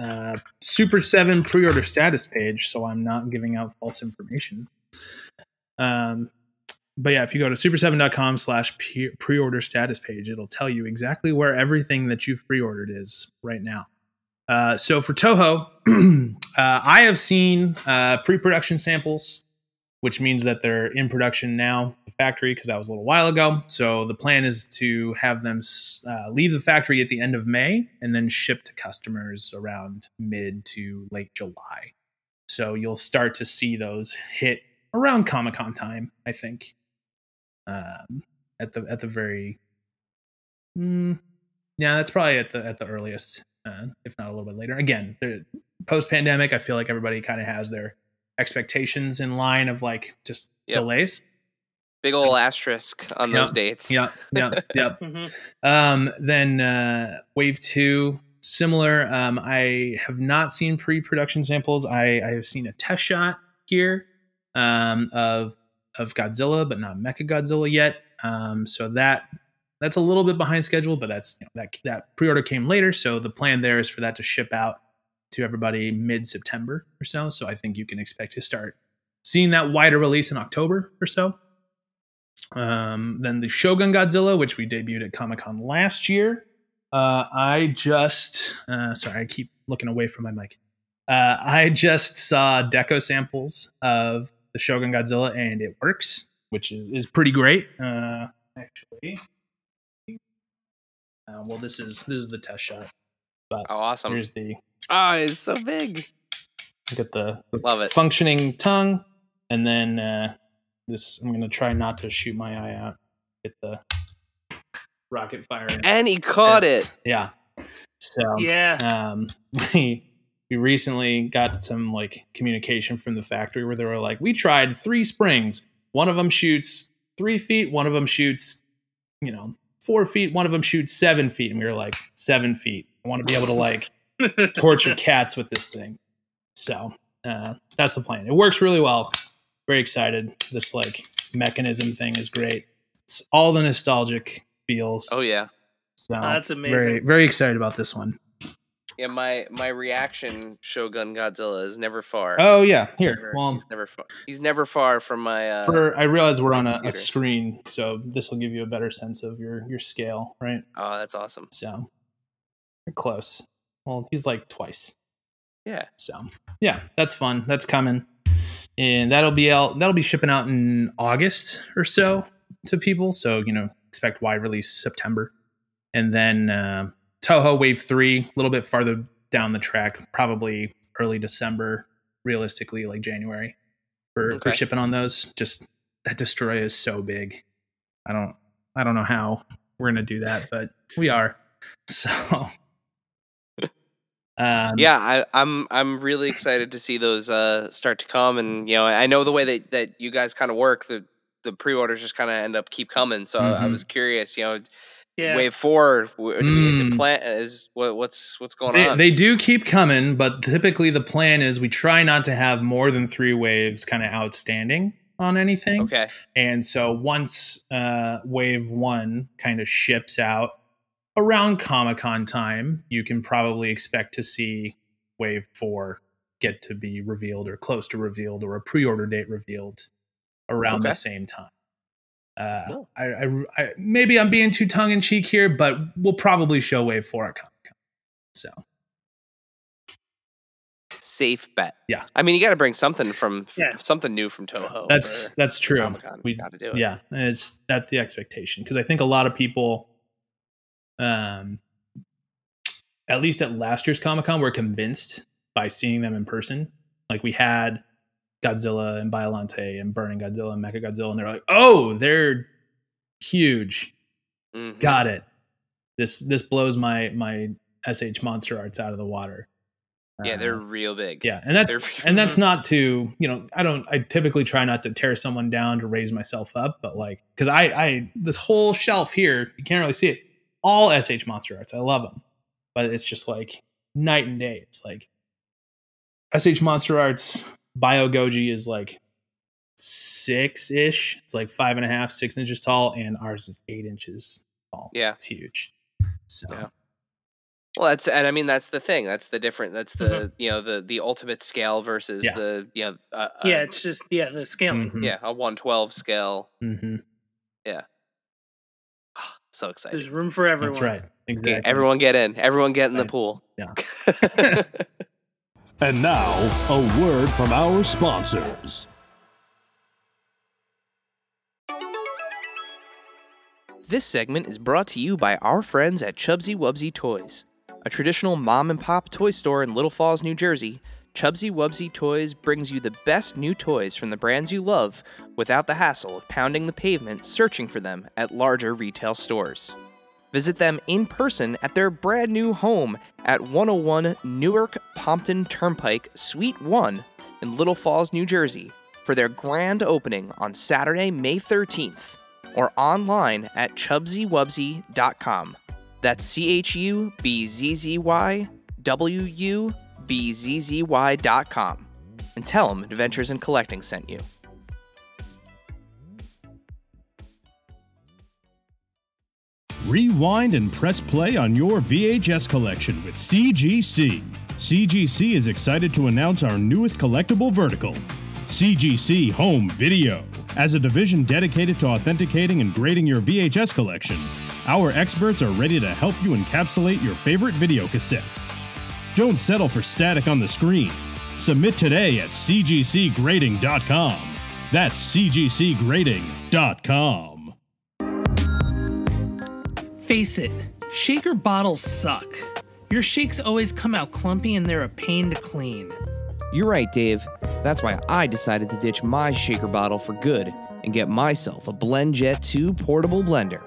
uh, Super 7 pre order status page so I'm not giving out false information. Um, but yeah, if you go to super7.com slash pre order status page, it'll tell you exactly where everything that you've pre ordered is right now. Uh, so for Toho, uh, I have seen uh, pre production samples which means that they're in production now, the factory, because that was a little while ago. So the plan is to have them uh, leave the factory at the end of May and then ship to customers around mid to late July. So you'll start to see those hit around Comic Con time, I think. Um, at the at the very, mm, yeah, that's probably at the at the earliest, uh, if not a little bit later. Again, post pandemic, I feel like everybody kind of has their expectations in line of like just Yep. delays. Big So- old asterisk on Yep. those dates. Yep, yep, yep. hmm Um, then uh, Wave Two, similar. Um, I have not seen pre-production samples. I, I have seen a test shot here um, of of Godzilla, but not Mecha Godzilla yet. Um, so that that's a little bit behind schedule, but that's you know, that that pre-order came later. So the plan there is for that to ship out to everybody mid September or so. So I think you can expect to start seeing that wider release in October or so. Um, then the Shogun Godzilla, which we debuted at Comic Con last year. Uh, I just, uh, sorry, I keep looking away from my mic. Uh, I just saw deco samples of the Shogun Godzilla, and it works, which is, is pretty great. Uh, actually, uh, well, this is this is the test shot. But Oh, awesome. here's the Oh, it's so big. get the, the Love it. functioning tongue, and then uh, this. I'm gonna try not to shoot my eye out. Get the rocket fire. And he caught it. Yeah. So Yeah. um, we recently got some like communication from the factory where they were like, we tried three springs. One of them shoots three feet. One of them shoots, you know, four feet. One of them shoots seven feet. And we were like, seven feet. I want to be able to like torture cats with this thing. So uh, that's the plan. It works really well. Very excited. This like mechanism thing is great. It's all the nostalgic feels. Oh yeah. So that's Very, amazing. very excited about this one. Yeah, my my reaction Shogun Godzilla is never far. Oh yeah, here. Never- Well, he's never far. He's never far from my uh for I realize we're on a, a screen, so this will give you a better sense of your your scale, right? Oh, that's awesome. So you're close. Well, he's like twice. Yeah. So yeah, that's fun. That's coming, and that'll be out. That'll be shipping out in August or so to people. So you know, expect wide release September, and then uh, Toho Wave Three a little bit farther down the track, probably early December, realistically like January for, Okay. for shipping on those. Just that destroyer is so big. I don't I don't know how we're gonna do that, but we are. So Um, yeah, I, I'm I'm really excited to see those uh, start to come, and you know, I know the way that, that you guys kind of work. The the pre-orders just kind of end up keep coming. So I, I was curious, you know, Yeah. wave four w- do we- is it Mm. plan is what what's what's going They, on? they do keep coming, but typically the plan is we try not to have more than three waves kind of outstanding on anything. okay, And so once uh, wave one kind of ships out around Comic Con time, you can probably expect to see wave four get to be revealed or close to revealed or a pre order date revealed around Okay. the same time. Uh, Cool. I, I, I, maybe I'm being too tongue in cheek here, but we'll probably show wave four at Comic Con. So safe bet. Yeah. I mean, you got to bring something from Yeah. something new from Toho. that's that's true. Comic-Con. We got to do it. yeah it's that's the expectation because i think a lot of people um at least at last year's comic-con were convinced by seeing them in person like we had godzilla and biollante and burning godzilla and mecha godzilla and they're like oh they're huge. Mhm. got it. This this blows my my SH MonsterArts out of the water. Yeah, they're Uh, real big. yeah and that's and that's not to you know i don't i typically try not to tear someone down to raise myself up but like because i i this whole shelf here you can't really see it. All SH MonsterArts i love them but it's just like night and day. It's like SH MonsterArts bio goji is like six ish it's like five and a half six inches tall and ours is eight inches tall Yeah. it's huge so Yeah. Well, that's and I mean that's the thing. That's the different. That's the Mhm. you know the the ultimate scale versus Yeah. the you know uh, uh, yeah, it's just yeah, the scaling. mhm, yeah a one twelve scale. Mm-hmm. Yeah. so excited. There's room for everyone. that's right exactly Okay, everyone get in. Everyone get in the pool. Yeah. And now, a word from our sponsors. This segment is brought to you by our friends at Chubzzy Wubzzy Toys. A traditional mom and pop toy store in Little Falls, New Jersey, Chubzzy Wubzzy Toys brings you the best new toys from the brands you love without the hassle of pounding the pavement searching for them at larger retail stores. Visit them in person at their brand new home at 101 Newark Pompton Turnpike, Suite 1 in Little Falls, New Jersey for their grand opening on Saturday, May 13th or online at chubzzywubzzy.com. That's C H U B Z Z Y W U B Z Z Y.com. And tell them Adventures in Collecting sent you. Rewind and press play on your VHS collection with CGC. CGC is excited to announce our newest collectible vertical, CGC Home Video. As a division dedicated to authenticating and grading your VHS collection, our experts are ready to help you encapsulate your favorite video cassettes. Don't settle for static on the screen. Submit today at cgcgrading.com. That's cgcgrading.com. Face it, shaker bottles suck. Your shakes always come out clumpy and they're a pain to clean. You're right, Dave. That's why I decided to ditch my shaker bottle for good and get myself a BlendJet 2 portable blender.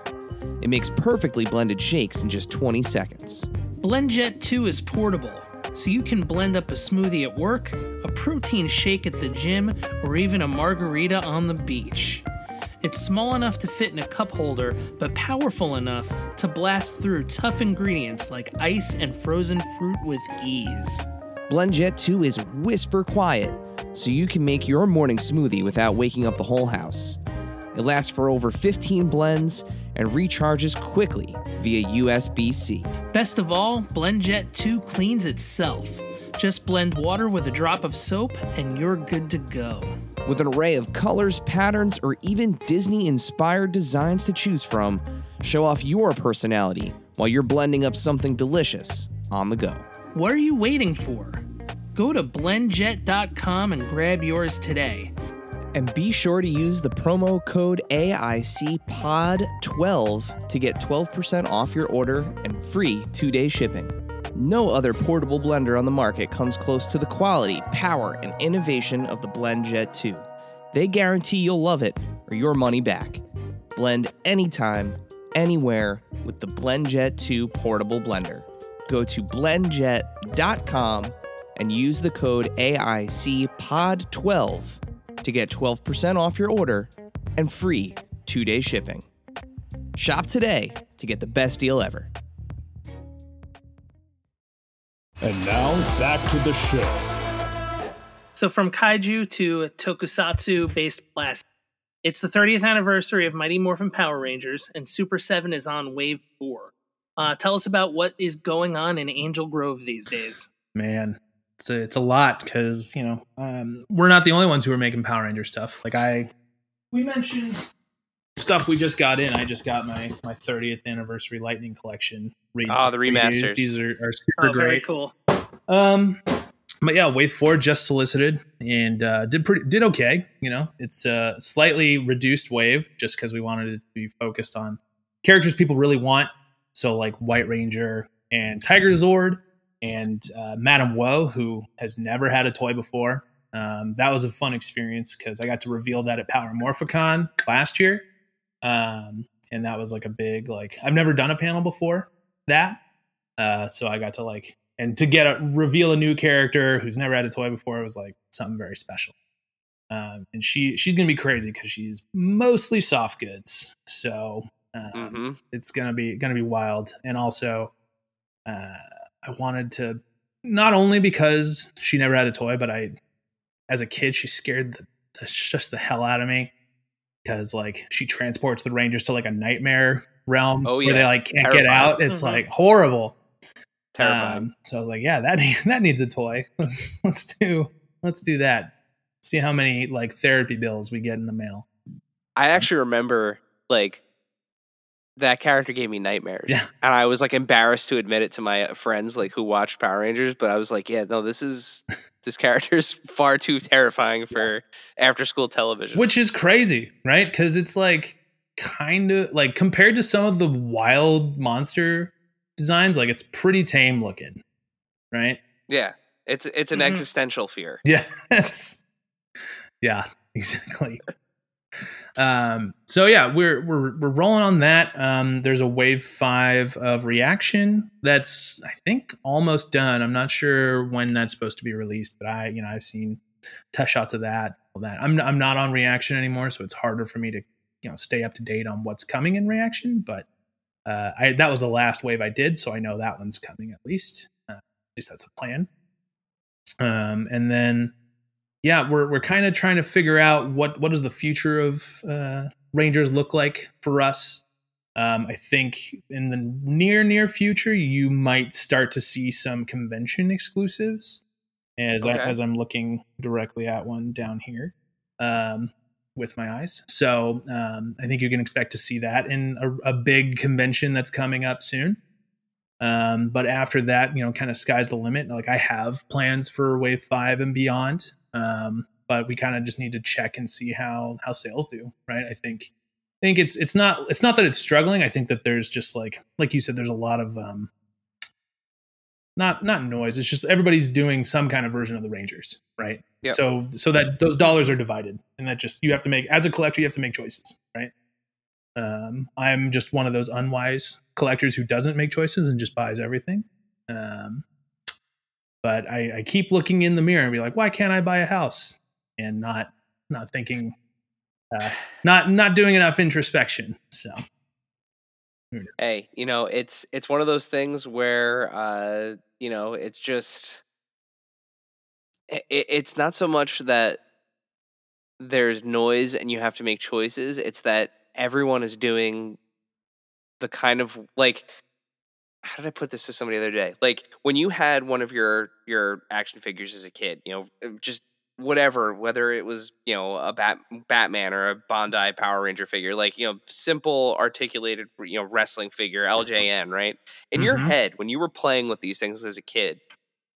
It makes perfectly blended shakes in just 20 seconds. BlendJet 2 is portable, so you can blend up a smoothie at work, a protein shake at the gym, or even a margarita on the beach. It's small enough to fit in a cup holder, but powerful enough to blast through tough ingredients like ice and frozen fruit with ease. BlendJet 2 is whisper quiet, so you can make your morning smoothie without waking up the whole house. It lasts for over 15 blends and recharges quickly via USB C. Best of all, BlendJet 2 cleans itself. Just blend water with a drop of soap and you're good to go. With an array of colors, patterns, or even Disney inspired designs to choose from, show off your personality while you're blending up something delicious on the go. What are you waiting for? Go to blendjet.com and grab yours today. And be sure to use the promo code AICPOD12 to get 12% off your order and free two day shipping. No other portable blender on the market comes close to the quality, power, and innovation of the BlendJet 2. They guarantee you'll love it or your money back. Blend anytime, anywhere with the BlendJet 2 portable blender. Go to blendjet.com and use the code AICPOD12 to get 12% off your order and free two day shipping. Shop today to get the best deal ever. And now back to the show. So from kaiju to tokusatsu based blast. It's the 30th anniversary of Mighty Morphin Power Rangers, and Super 7 is on Wave 4. Uh, tell us about what is going on in Angel Grove these days. Man, it's a, it's a lot because, you know, um, we're not the only ones who are making Power Ranger stuff. Like, I, we mentioned stuff we just got in. I just got my, my 30th anniversary Lightning Collection. Re- Oh, the redos. remasters. These are, are super Oh, very great. cool. Um, but yeah, Wave Four just solicited and uh, did pretty did okay. You know, it's a slightly reduced wave just because we wanted it to be focused on characters people really want. So like White Ranger and Tiger Zord and uh, Madame Woe, who has never had a toy before. Um, that was a fun experience because I got to reveal that at Power Morphicon last year, um, and that was like a big like I've never done a panel before that, uh, so I got to like and to get a reveal a new character who's never had a toy before was like something very special. Um, and she she's gonna be crazy because she's mostly soft goods, so um, hmm it's gonna be gonna be wild. And also, uh, I wanted to not only because she never had a toy, but I, as a kid, she scared the, the just the hell out of me because like she transports the Rangers to like a nightmare realm Oh, where they like can't get out. It's Mhm. like horrible. Terrifying. Um, so like, yeah, that that needs a toy. Let's let's do let's do that. See how many like therapy bills we get in the mail. I actually remember like that character gave me nightmares. Yeah. And I was like embarrassed to admit it to my friends like who watched Power Rangers, but I was like, yeah, no, this is this character is far too terrifying for after school television. Which is crazy, right? Because it's like kind of like compared to some of the wild monster designs, like it's pretty tame looking, right? yeah. It's it's an Mhm. existential fear. Yeah, yeah, exactly. Um, so yeah, we're we're we're rolling on that. Um, there's a wave five of reaction that's I think almost done. I'm not sure when that's supposed to be released, but I you know I've seen test shots of that. That I'm I'm not on reaction anymore, so it's harder for me to you know stay up to date on what's coming in reaction. But uh, I that was the last wave I did, so I know that one's coming at least. Uh, at least that's a plan. Um, and then yeah, we're we're kind of trying to figure out what what does the future of uh, Rangers look like for us. Um, I think in the near near future, you might start to see some convention exclusives. As I, as I'm looking directly at one down here um, with my eyes, so um, I think you can expect to see that in a, a big convention that's coming up soon. Um, but after that, you know, kind of sky's the limit. Like I have plans for wave five and beyond. Um, but we kind of just need to check and see how how sales do, right? I think I think it's it's not it's not that it's struggling. I think that there's just like like you said, there's a lot of um not not noise. It's just everybody's doing some kind of version of the Rangers, right? Yep. So so that those dollars are divided, and that just you have to make as a collector, you have to make choices, right? Um, I'm just one of those unwise collectors who doesn't make choices and just buys everything. Um, but I, I keep looking in the mirror and be like, why can't I buy a house? And not not thinking, uh, not not doing enough introspection. So. Hey, you know, it's it's one of those things where uh, you know, it's just i i- it's not so much that there's noise and you have to make choices, it's that everyone is doing the kind of like how did I put this to somebody the other day? Like when you had one of your your action figures as a kid, you know, uh, just whatever, whether it was you know a Bat Batman or a Bandai Power Ranger figure, like you know, simple articulated you know wrestling figure, LJN, right? In your Mhm. head, when you were playing with these things as a kid,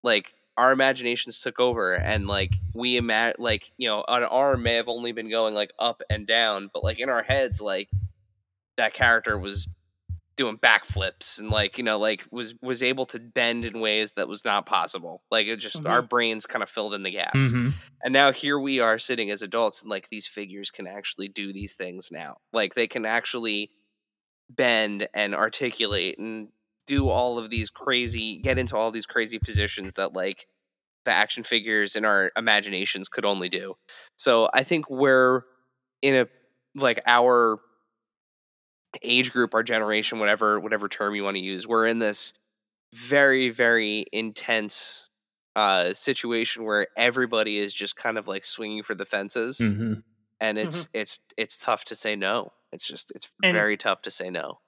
like our imaginations took over and like we imagine like you know an arm may have only been going like up and down but like in our heads like that character was doing backflips and like you know like was was able to bend in ways that was not possible like it just our brains kind of filled in the gaps Mhm. and now here we are sitting as adults and like these figures can actually do these things now like they can actually bend and articulate and do all of these crazy, get into all these crazy positions that like the action figures in our imaginations could only do. So I think we're in a like our age group, our generation, whatever whatever term you want to use, we're in this very very intense uh situation where everybody is just kind of like swinging for the fences Mhm. and it's it's it's tough to say no it's just it's And- very tough to say no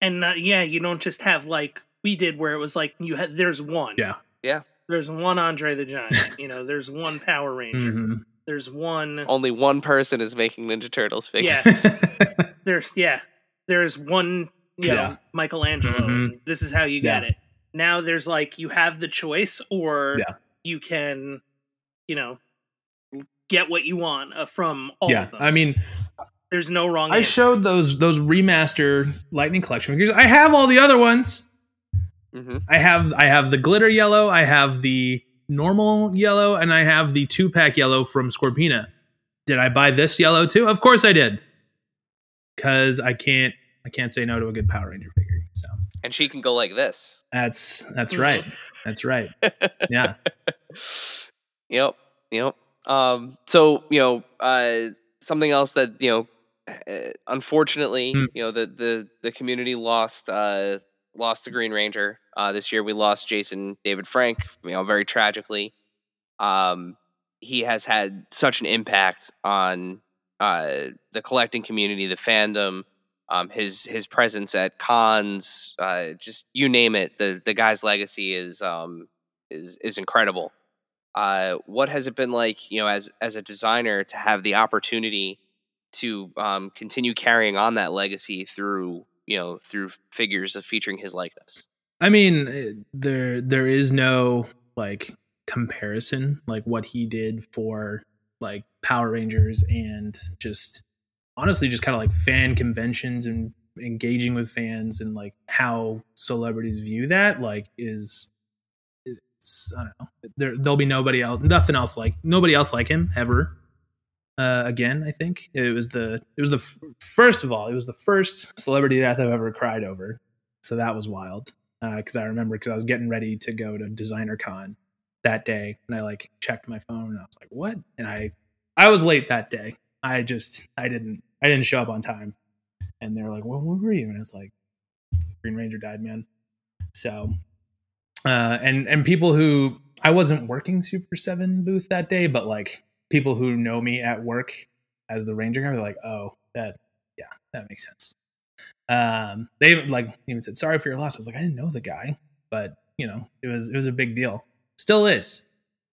and uh, yeah, you don't just have like we did where it was like you had there's one. Yeah. Yeah. There's one Andre the Giant. you know, there's one Power Ranger. Mhm. There's one. only one person is making ninja turtles figures Yes. there's yeah. There's one. You know, Yeah. Michelangelo. Mhm. This is how you get Yeah. it. Now there's like you have the choice, or Yeah. you can, you know, get what you want uh, from all yeah, of them. I mean, there's no wrong. I answer. showed those those remaster Lightning Collection figures. I have all the other ones. hmm I have I have the glitter yellow, I have the normal yellow, and I have the two pack yellow from Scorpina. Did I buy this yellow too? Of course I did. Cause I can't I can't say no to a good Power Ranger figure. So and she can go like this that's that's right. That's right. Yeah. yep yep um so you know uh something else that you know uh, unfortunately Mm. you know the the the community lost uh lost the green ranger uh this year we lost jason david frank you know very tragically um he has had such an impact on uh the collecting community the fandom um his his presence at cons uh just you name it the the guy's legacy is um is is incredible uh, what has it been like, you know, as as a designer to have the opportunity to um, continue carrying on that legacy through, you know, through figures of featuring his likeness? I mean, eh, there there is no like comparison like what he did for like Power Rangers and just honestly just kind of like fan conventions and engaging with fans and like how celebrities view that like is it's I don't know there there'll be nobody else nothing else like nobody else like him ever uh, again I think it was the it was the f- first of all it was the first celebrity death I've ever cried over so that was wild because I remember because I was getting ready to go to Designer Con that day, and I like checked my phone, and I was like, "What?" And I I was late that day. I just I didn't I didn't show up on time, and they're like, "Well, where were you?" And I was like, "Green Ranger died, man." So, uh, and and people who I wasn't working Super Seven booth that day, but like people who know me at work as the Ranger guy, they're like, "Oh, that yeah, that makes sense." um they like even said sorry for your loss i was like i didn't know the guy but you know it was it was a big deal still is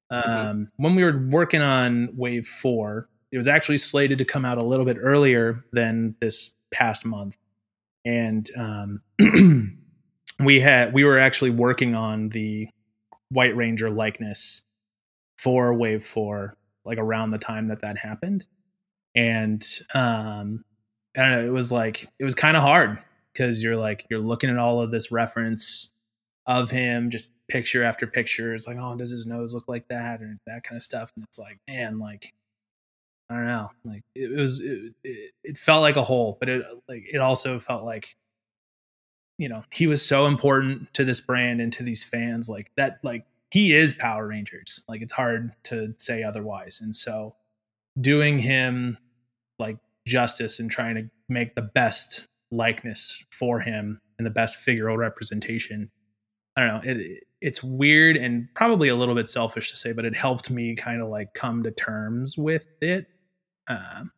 um Mhm. when we were working on wave four it was actually slated to come out a little bit earlier than this past month and um we had we were actually working on the white ranger likeness for wave four like around the time that that happened and um I don't know, it was like it was kind of hard because you're like you're looking at all of this reference of him, just picture after picture. It's like, oh, does his nose look like that or that kind of stuff? And it's like, man, like I don't know, like it, was it, it, felt like a hole, but it like it also felt like you know he was so important to this brand and to these fans, like that, like he is Power Rangers. Like it's hard to say otherwise, and so doing him like justice and trying to make the best likeness for him and the best figural representation. I don't know. It it's weird and probably a little bit selfish to say, but it helped me kind of like come to terms with it. Um,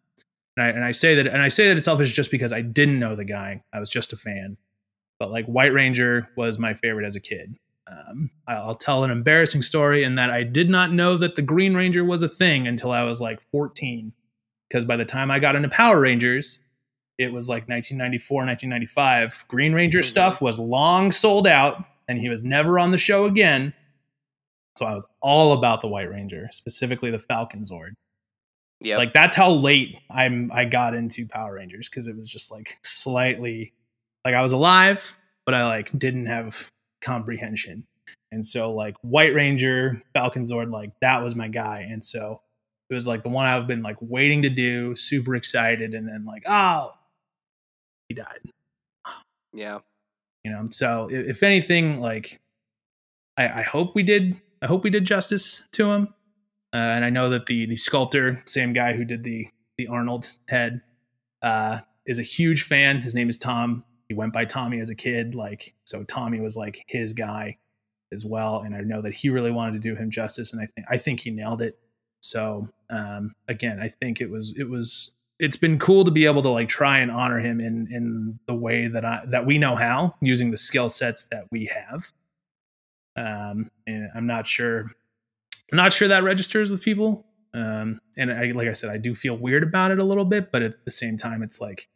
and I and I say that and I say that it's selfish just because I didn't know the guy. I was just a fan. But like White Ranger was my favorite as a kid. Um, I'll tell an embarrassing story in that I did not know that the Green Ranger was a thing until I was like 14 because by the time I got into Power Rangers, it was like 1994, 1995. Green Ranger stuff was long sold out, and he was never on the show again. So I was all about the White Ranger, specifically the Falcon Zord. Yeah, Like that's how late I'm I got into Power Rangers because it was just like slightly like I was alive, but I like didn't have comprehension. And so like White Ranger, Falcon Zord, like that was my guy. And so it was like the one I've been like waiting to do, super excited, and then like, oh, he died. yeah. You know, so if, if anything, like I, I hope we did. I hope we did justice to him. Uh, and I know that the the sculptor, same guy who did the the Arnold head, uh, is a huge fan. His name is Tom. He went by Tommy as a kid, like so. Tommy was like his guy as well, and I know that he really wanted to do him justice, and I think I think he nailed it. So um, again, I think it was it was it's been cool to be able to like try and honor him in in the way that I that we know how using the skill sets that we have. Um, and I'm not sure, I'm not sure that registers with people. Um, and I, like I said, I do feel weird about it a little bit, but at the same time, it's like,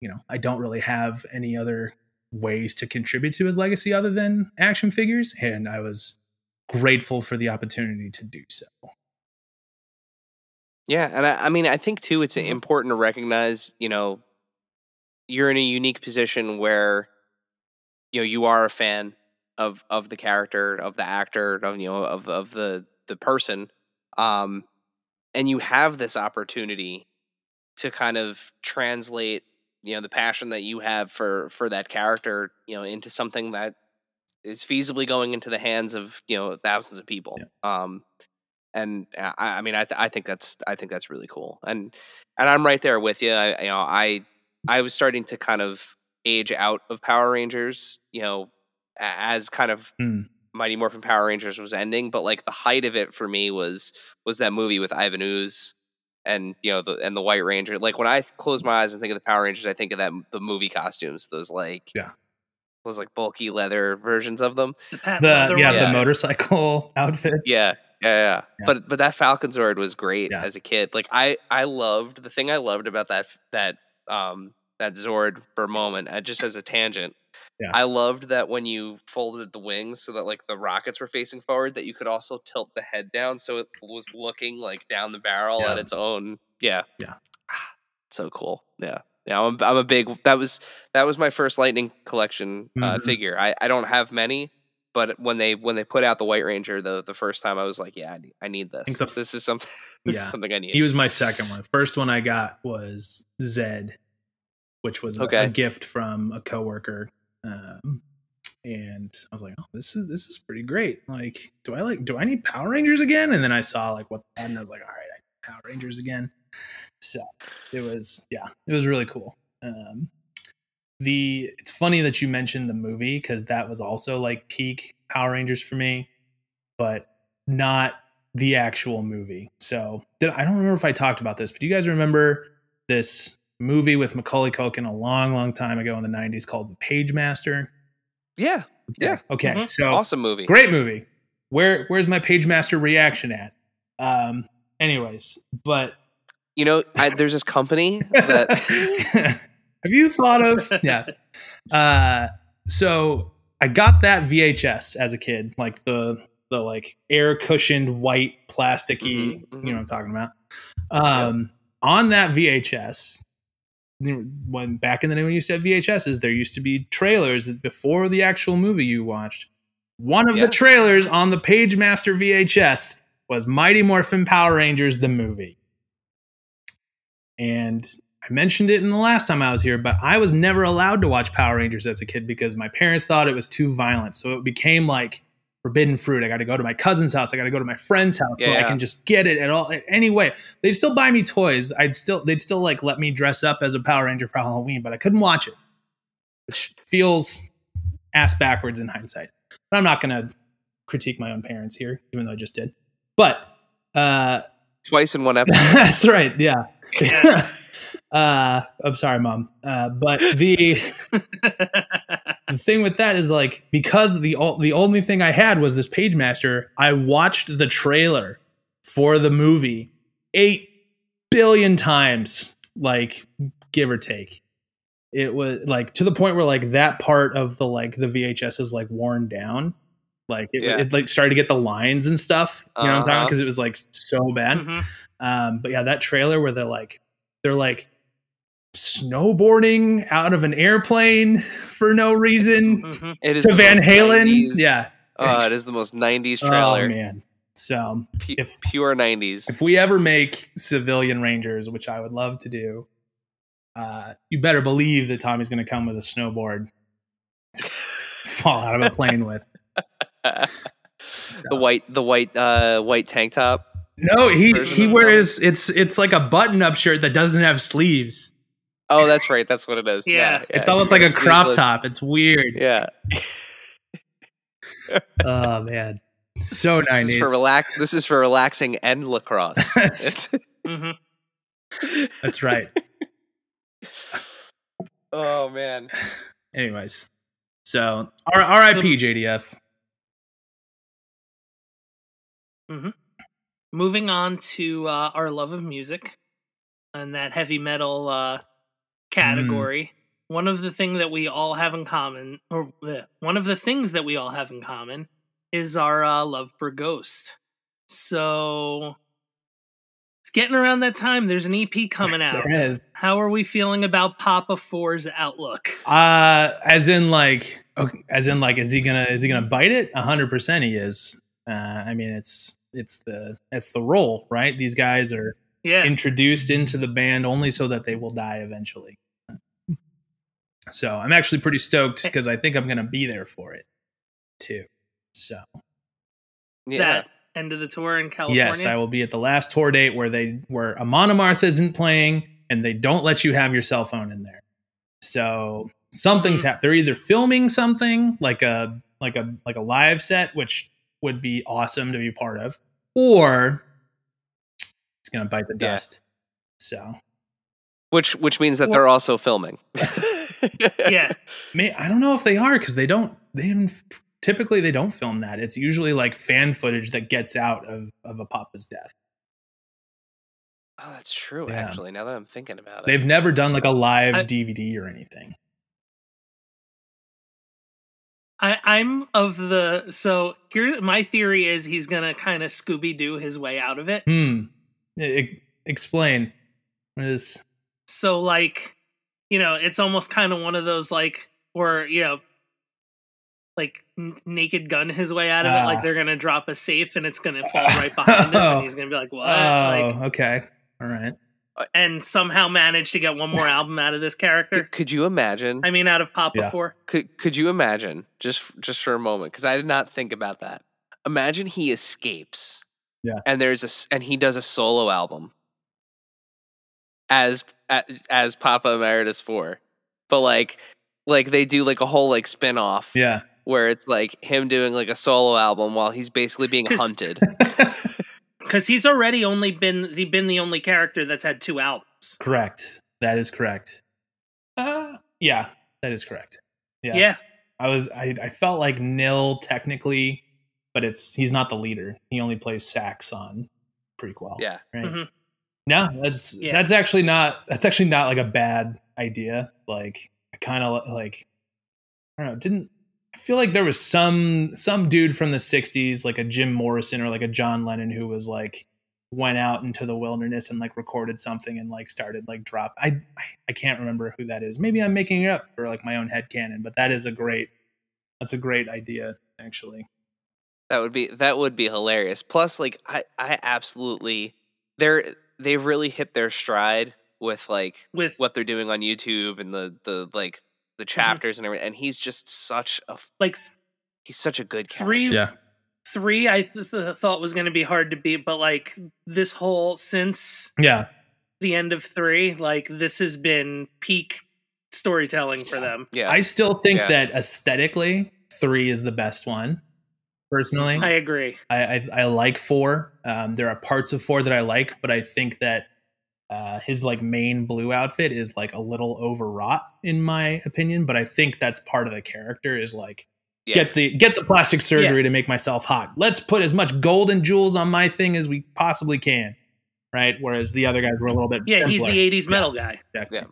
you know, I don't really have any other ways to contribute to his legacy other than action figures, and I was grateful for the opportunity to do so. Yeah, and I, I mean, I think too, it's important to recognize, you know, you're in a unique position where, you know, you are a fan of of the character, of the actor, of you know, of of the the person, um, and you have this opportunity to kind of translate, you know, the passion that you have for for that character, you know, into something that is feasibly going into the hands of you know thousands of people. Um, and I, I mean, I, th- I think that's I think that's really cool, and and I'm right there with you. I, you know, I I was starting to kind of age out of Power Rangers, you know, as kind of Mm. Mighty Morphin Power Rangers was ending, but like the height of it for me was was that movie with Ivan Ooze and you know the and the White Ranger. Like when I close my eyes and think of the Power Rangers, I think of that the movie costumes, those like Yeah. those like bulky leather versions of them. The patent The leather yeah, the motorcycle outfits. Yeah, yeah, yeah. Yeah. But but that Falcon Zord was great Yeah. as a kid. Like I I loved the thing I loved about that that um that Zord for a moment, uh, just as a tangent. Yeah. I loved that when you folded the wings so that like the rockets were facing forward, that you could also tilt the head down so it was looking like down the barrel Yeah. at its own. Yeah, Yeah. so cool. Yeah, yeah. I'm I'm a big. That was that was my first Lightning collection uh, Mhm. figure. I I don't have many, but when they when they put out the White Ranger the the first time, I was like, yeah, I need, I need this. think the- this is something. This Yeah. is something I need. He was my second one. First one I got was Zedd, which was a- a, gift from a coworker. Um, and I was like, "Oh, this is this is pretty great. Like, do I like do I need Power Rangers again?" And then I saw like what had, and I was like, "All right, I need Power Rangers again." So it was yeah, it was really cool. Um, the it's funny that you mentioned the movie because that was also like peak Power Rangers for me, but not the actual movie. So did I don't remember if I talked about this, but do you guys remember this movie with Macaulay Culkin a long, long time ago in the '90s called The Pagemaster? yeah, yeah. Okay, Mhm. so Awesome movie. great movie. Where where's my Pagemaster reaction at? Um, anyways, but You know, I, there's this company that have you thought of yeah uh so i got that vhs as a kid like the the like air cushioned white plasticky Mhm, mhm. you know what i'm talking about um on that vhs when back in the day when you said vhs's there used to be trailers before the actual movie you watched one of Yeah. the trailers on the page master vhs was mighty morphin power rangers the movie and I mentioned it in the last time I was here, but I was never allowed to watch Power Rangers as a kid because my parents thought it was too violent. So it became like forbidden fruit. I got to go to my cousin's house. I got to go to my friend's house Yeah, where I can just get it at all. Anyway, they'd still buy me toys. I'd still they'd still like let me dress up as a Power Ranger for Halloween, but I couldn't watch it, which feels ass backwards in hindsight. But I'm not gonna critique my own parents here, even though I just did. But uh, twice in one episode. that's right. Yeah. Yeah. uh, I'm sorry, mom. Uh, but the the thing with that is like because the the only thing I had was this Pagemaster. I watched the trailer for the movie eight billion times, like give or take. It was like to the point where like that part of the like the VHS is like worn down. Like it, Yeah. it like started to get the lines and stuff. You know what I'm talking Uh-huh. Because it was like so bad. Mhm. Um, but yeah, that trailer where they're like they're like snowboarding out of an airplane for no reason Mhm. It is to Van most Halen. 90s Yeah. Oh, it is the most '90s Oh trailer. man. So Pu- if- pure '90s. if we ever make civilian rangers, which I would love to do, uh, you better believe that Tommy's going to come with a snowboard fall out of a plane with. the white the white uh white tank top. No, he he wears it's it's like a button up shirt that doesn't have sleeves. Oh, that's right. That's what it is. Yeah. Yeah. It's yeah, almost like a wears crop sleeveless- top. It's weird. Yeah. Oh man, so This is for relax this is for relaxing and lacrosse. That's- It's- hmm That's right. oh man. Anyways, so R- R.I.P. JDF. Moving on to uh, our love of music and that heavy metal uh, category. One of the thing that we all have in common, or bleh, one of the things that we all have in common, is our uh, love for Ghost. So it's getting around that time. There's an EP coming out. There is. How are we feeling about Papa Four's outlook? Uh, as in like, okay, as in like, is he gonna is he gonna bite it? A hundred percent, he is. Uh, I mean, it's it's the it's the role, right? These guys are Yeah. introduced into the band only so that they will die eventually. So I'm actually pretty stoked because I think I'm gonna be there for it too. So Yeah. That end of the tour in California. yes, I will be at the last tour date where they where Amon Amarth isn't playing and they don't let you have your cell phone in there. So something's Mhm. happened. They're either filming something like a like a like a live set, which would be awesome to be part of, or it's gonna bite the Yeah. dust. So Which which means that Or- they're also filming. yeah. May, I don't know if they are because they don't. They didn't- typically they don't film that. It's usually like fan footage that gets out of of a Papa's death. Oh, that's true. Yeah. Actually, now that I'm thinking about it, They've never done like a live I- DVD or anything. I, I'm of the so here. My theory is he's gonna kind of Scooby Doo his way out of it. Hmm. E- e- explain. What is? So like, you know, it's almost kind of one of those like, or you know, like n- Naked Gun his way out of it. Ah. Like they're gonna drop a safe and it's gonna fall right behind him, and he's gonna be like, "What?" Oh, like, okay. All right. and somehow manage to get one more album out of this character. could, could you imagine? I mean, out of Papa Yeah. Four. could could you imagine just just for a moment because i did not think about that imagine he escapes Yeah. and there's a and he does a solo album as as, as papa emeritus 4 but like like they do like a whole like spin-off Yeah. where it's like him doing like a solo album while he's basically being 'Cause- hunted Because he's already only been the been the only character that's had two albums. correct. That is correct. Uh, yeah, that is correct. Yeah. Yeah. I was. I, I felt like Nihil technically, but it's he's not the leader. He only plays sax on Prequelle. yeah Right. Mhm. No, that's Yeah. that's actually not that's actually not like a bad idea. Like I kind of like I don't know. Didn't I feel like there was some some dude from the '60s, like a Jim Morrison or like a John Lennon, who was like went out into the wilderness and like recorded something and like started like drop. I I, I can't remember who that is. Maybe I'm making it up for like my own head canon, but that is a great that's a great idea actually. That would be that would be hilarious. Plus, like I, I absolutely they're they've really hit their stride with like With what they're doing on YouTube and the the like the mm-hmm. chapters and everything. And he's just such a like he's such a good three character. three I th- th- thought was going to be hard to beat, but like this whole since Yeah, the end of three, like this has been peak storytelling for them. Yeah, I still think Yeah. that aesthetically, three is the best one. Personally, I agree. I, I, I like four. Um, there are parts of four that I like, but I think that uh, his like main blue outfit is like a little overwrought in my opinion. But I think that's part of the character is like yeah. get the get the plastic surgery to make myself hot. Let's put as much gold and jewels on my thing as we possibly can. Right. Whereas the other guys were a little bit Yeah, he's the '80s metal guy. Exactly. Yeah.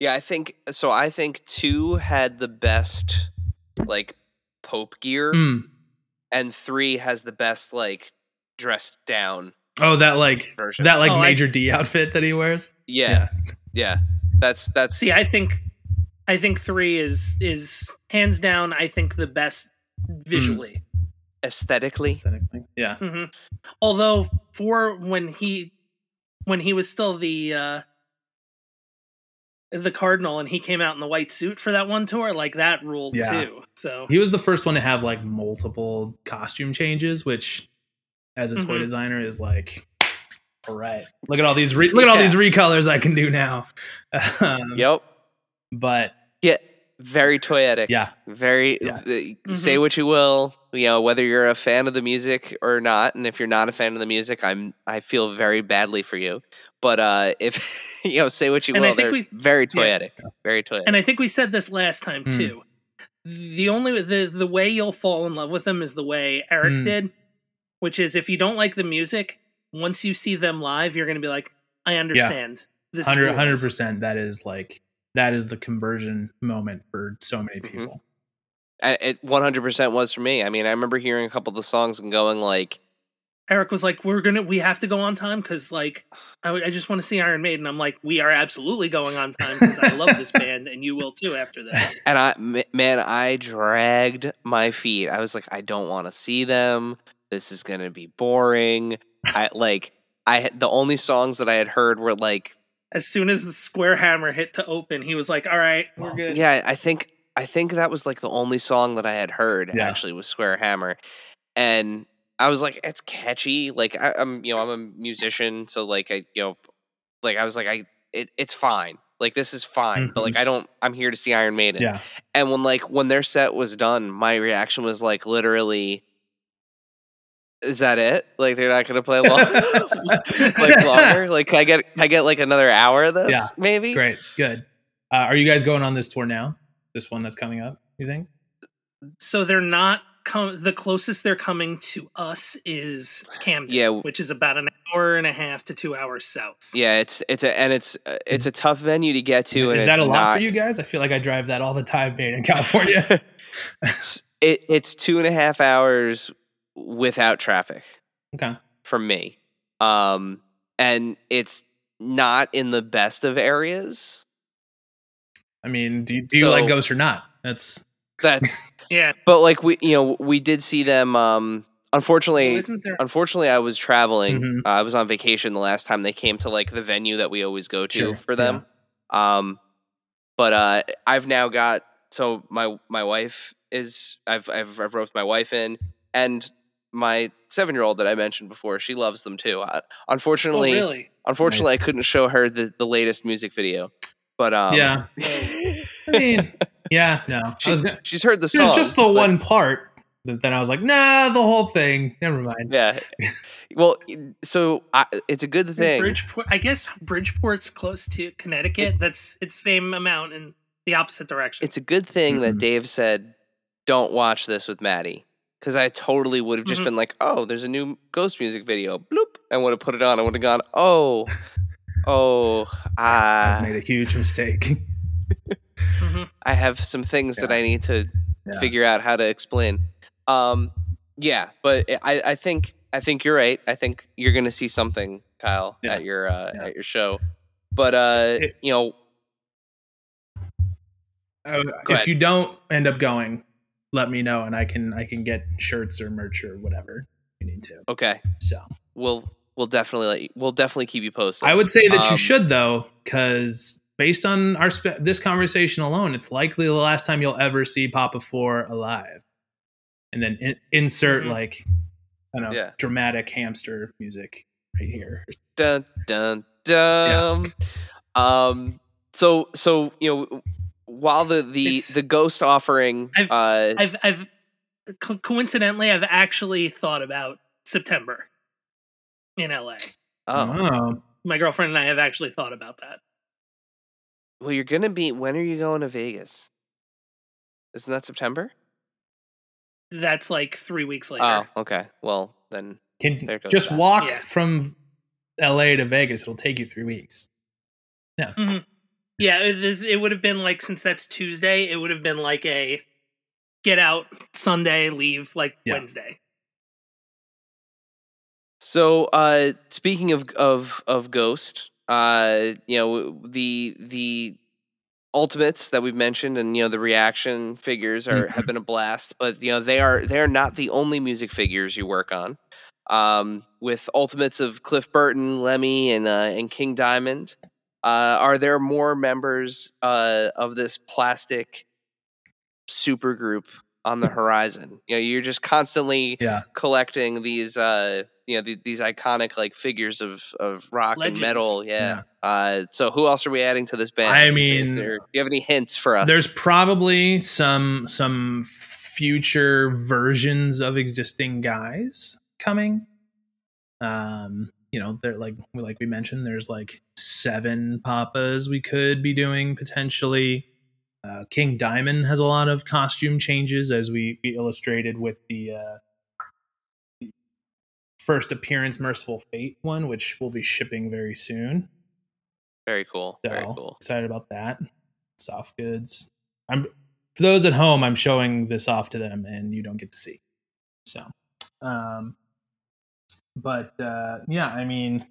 yeah. I think so. I think two had the best like Pope gear, Mm. and three has the best like dressed down Oh, that like version. that like Oh, Major D outfit that he wears. yeah, yeah. That's that's See, I think I think three is is hands down. I think the best visually. aesthetically. Aesthetically. Yeah. hmm Although four, when he when he was still the uh the Cardinal and he came out in the white suit for that one tour, like that ruled Yeah. too. So He was the first one to have like multiple costume changes, which as a toy Mhm. designer is like, all right, look at all these re- look at all these recolors I can do now. um, Yep. But Yeah. Very toyetic. yeah, Very. Yeah. uh, Say what you will. You know whether you're a fan of the music or not, and if you're not a fan of the music, I'm I feel very badly for you. But uh, if you know, say what you And I will, think they're we- very yeah. toyetic. Very toyetic. and I think we said this last time Mm. too. The only the the way you'll fall in love with them is the way Eric Mm. did, which is if you don't like the music, once you see them live, you're going to be like, I understand. This hundred rules." percent. That is like that is the conversion moment for so many Mhm. people. I- it 100% was for me. I mean, I remember hearing a couple of the songs and going like, Eric was like, "We're gonna, we have to go on time because, like, I, I just want to see Iron Maiden." I'm like, "We are absolutely going on time because I love this band and you will too after this." and I m- man, I dragged my feet. I was like, I don't want to see them. This is gonna be boring. I like, I had- the only songs that I had heard were like As soon as the square hammer hit to open, he was like, "All right, we're good." Yeah, I think I think that was like the only song that I had heard Yeah. actually was Square Hammer, and I was like, it's catchy. Like I, I'm, you know, I'm a musician, so like I, you know, like I was like, I, it, it's fine. Like this is fine, but like I don't. I'm here to see Iron Maiden. Yeah. And when like when their set was done, my reaction was like literally. Is that it? Like they're not gonna play long, like longer? Like can I get can I get like another hour of this? Yeah. maybe. Great, good. Uh, are you guys going on this tour now? This one that's coming up? You think? So they're not com- the closest they're coming to us is Camden, Yeah. which is about an hour and a half to two hours south. Yeah, it's it's a and it's uh, it's a tough venue to get to. Is and that it's a lot not, for you guys? I feel like I drive that all the time, being in California. It it's two and a half hours without traffic okay. from me, um, and it's not in the best of areas. I mean, do you, do you like ghosts or not? That's That's Yeah, but like we you know we did see them. Um, unfortunately, Well, there? unfortunately, I was traveling. Mhm. Uh, I was on vacation the last time they came to like the venue that we always go to Sure, for them. Um, but uh, I've now got so my my wife is I've I've I've roped my wife in, and my seven year old that I mentioned before, she loves them too. Uh, Oh, unfortunately, really? unfortunately, Nice. I couldn't show her the the latest music video. But um, yeah. I mean, yeah, no. I she's, was gonna, she's heard the song. there's just the but- one part. But then I was like, nah, the whole thing. Never mind. Yeah. Well, so I, it's a good thing. Bridgeport. I guess Bridgeport's close to Connecticut. That's it's same amount in the opposite direction. It's a good thing that Mhm. Dave said, "Don't watch this with Maddie," because I totally would have just Mhm. been like, "Oh, there's a new Ghost music video." Bloop, and would have put it on. I would have gone, "Oh, oh, I made a huge mistake. Mhm. I have some things that I need to Yeah. figure out how to explain." Um, yeah, but I, I think I think you're right. I think you're gonna see something, Kyle, Yeah. at your uh, Yeah. at your show. But uh, It- you know, Uh, if ahead. you don't end up going, let me know, and I can I can get shirts or merch or whatever you need to. okay, So we'll we'll definitely you, we'll definitely keep you posted. I would say that Um, you should though, because based on our spe- this conversation alone, it's likely the last time you'll ever see Papa Four alive. And then in- insert Mhm. like I don't know Yeah. dramatic hamster music right here. dun dun dun. Um. So so you know, while the the It's- the ghost offering, I've- uh, I've I've co- coincidentally I've actually thought about September in LA. oh, Oh, My girlfriend and I have actually thought about that. well, you're gonna be. When are you going to Vegas? Isn't that September? That's like three weeks later. Oh, okay. Well, then can There goes just that. walk Yeah. from L.A. to Vegas. It'll take you three weeks. Mhm. Yeah, it, is- it would have been like since that's Tuesday, it would have been like a get out Sunday, leave like Yeah. Wednesday. So, uh, speaking of of of Ghost, uh, you know the the ultimates that we've mentioned, and you know the reaction figures are have been a blast. But you know they are they are not the only music figures you work on. Um, with ultimates of Cliff Burton, Lemmy, and uh, and King Diamond, Uh, are there more members uh, of this plastic super group on the horizon? You know, you're just constantly Yeah. collecting these, uh, you know, th- these iconic like figures of of rock Legends. and metal. Yeah. Uh, so who else are we adding to this band? I Is mean, there- do you have any hints for us? There's probably some some future versions of existing guys coming. Um, you know, they're like like we mentioned, there's like seven papas we could be doing potentially. Uh, King Diamond has a lot of costume changes, as we, we illustrated with the uh, first appearance Mercyful Fate one, which will be shipping very soon. very cool. So Very cool. excited about that. Soft goods. I'm for those at home, I'm showing this off to them and you don't get to see. So um but uh yeah, I mean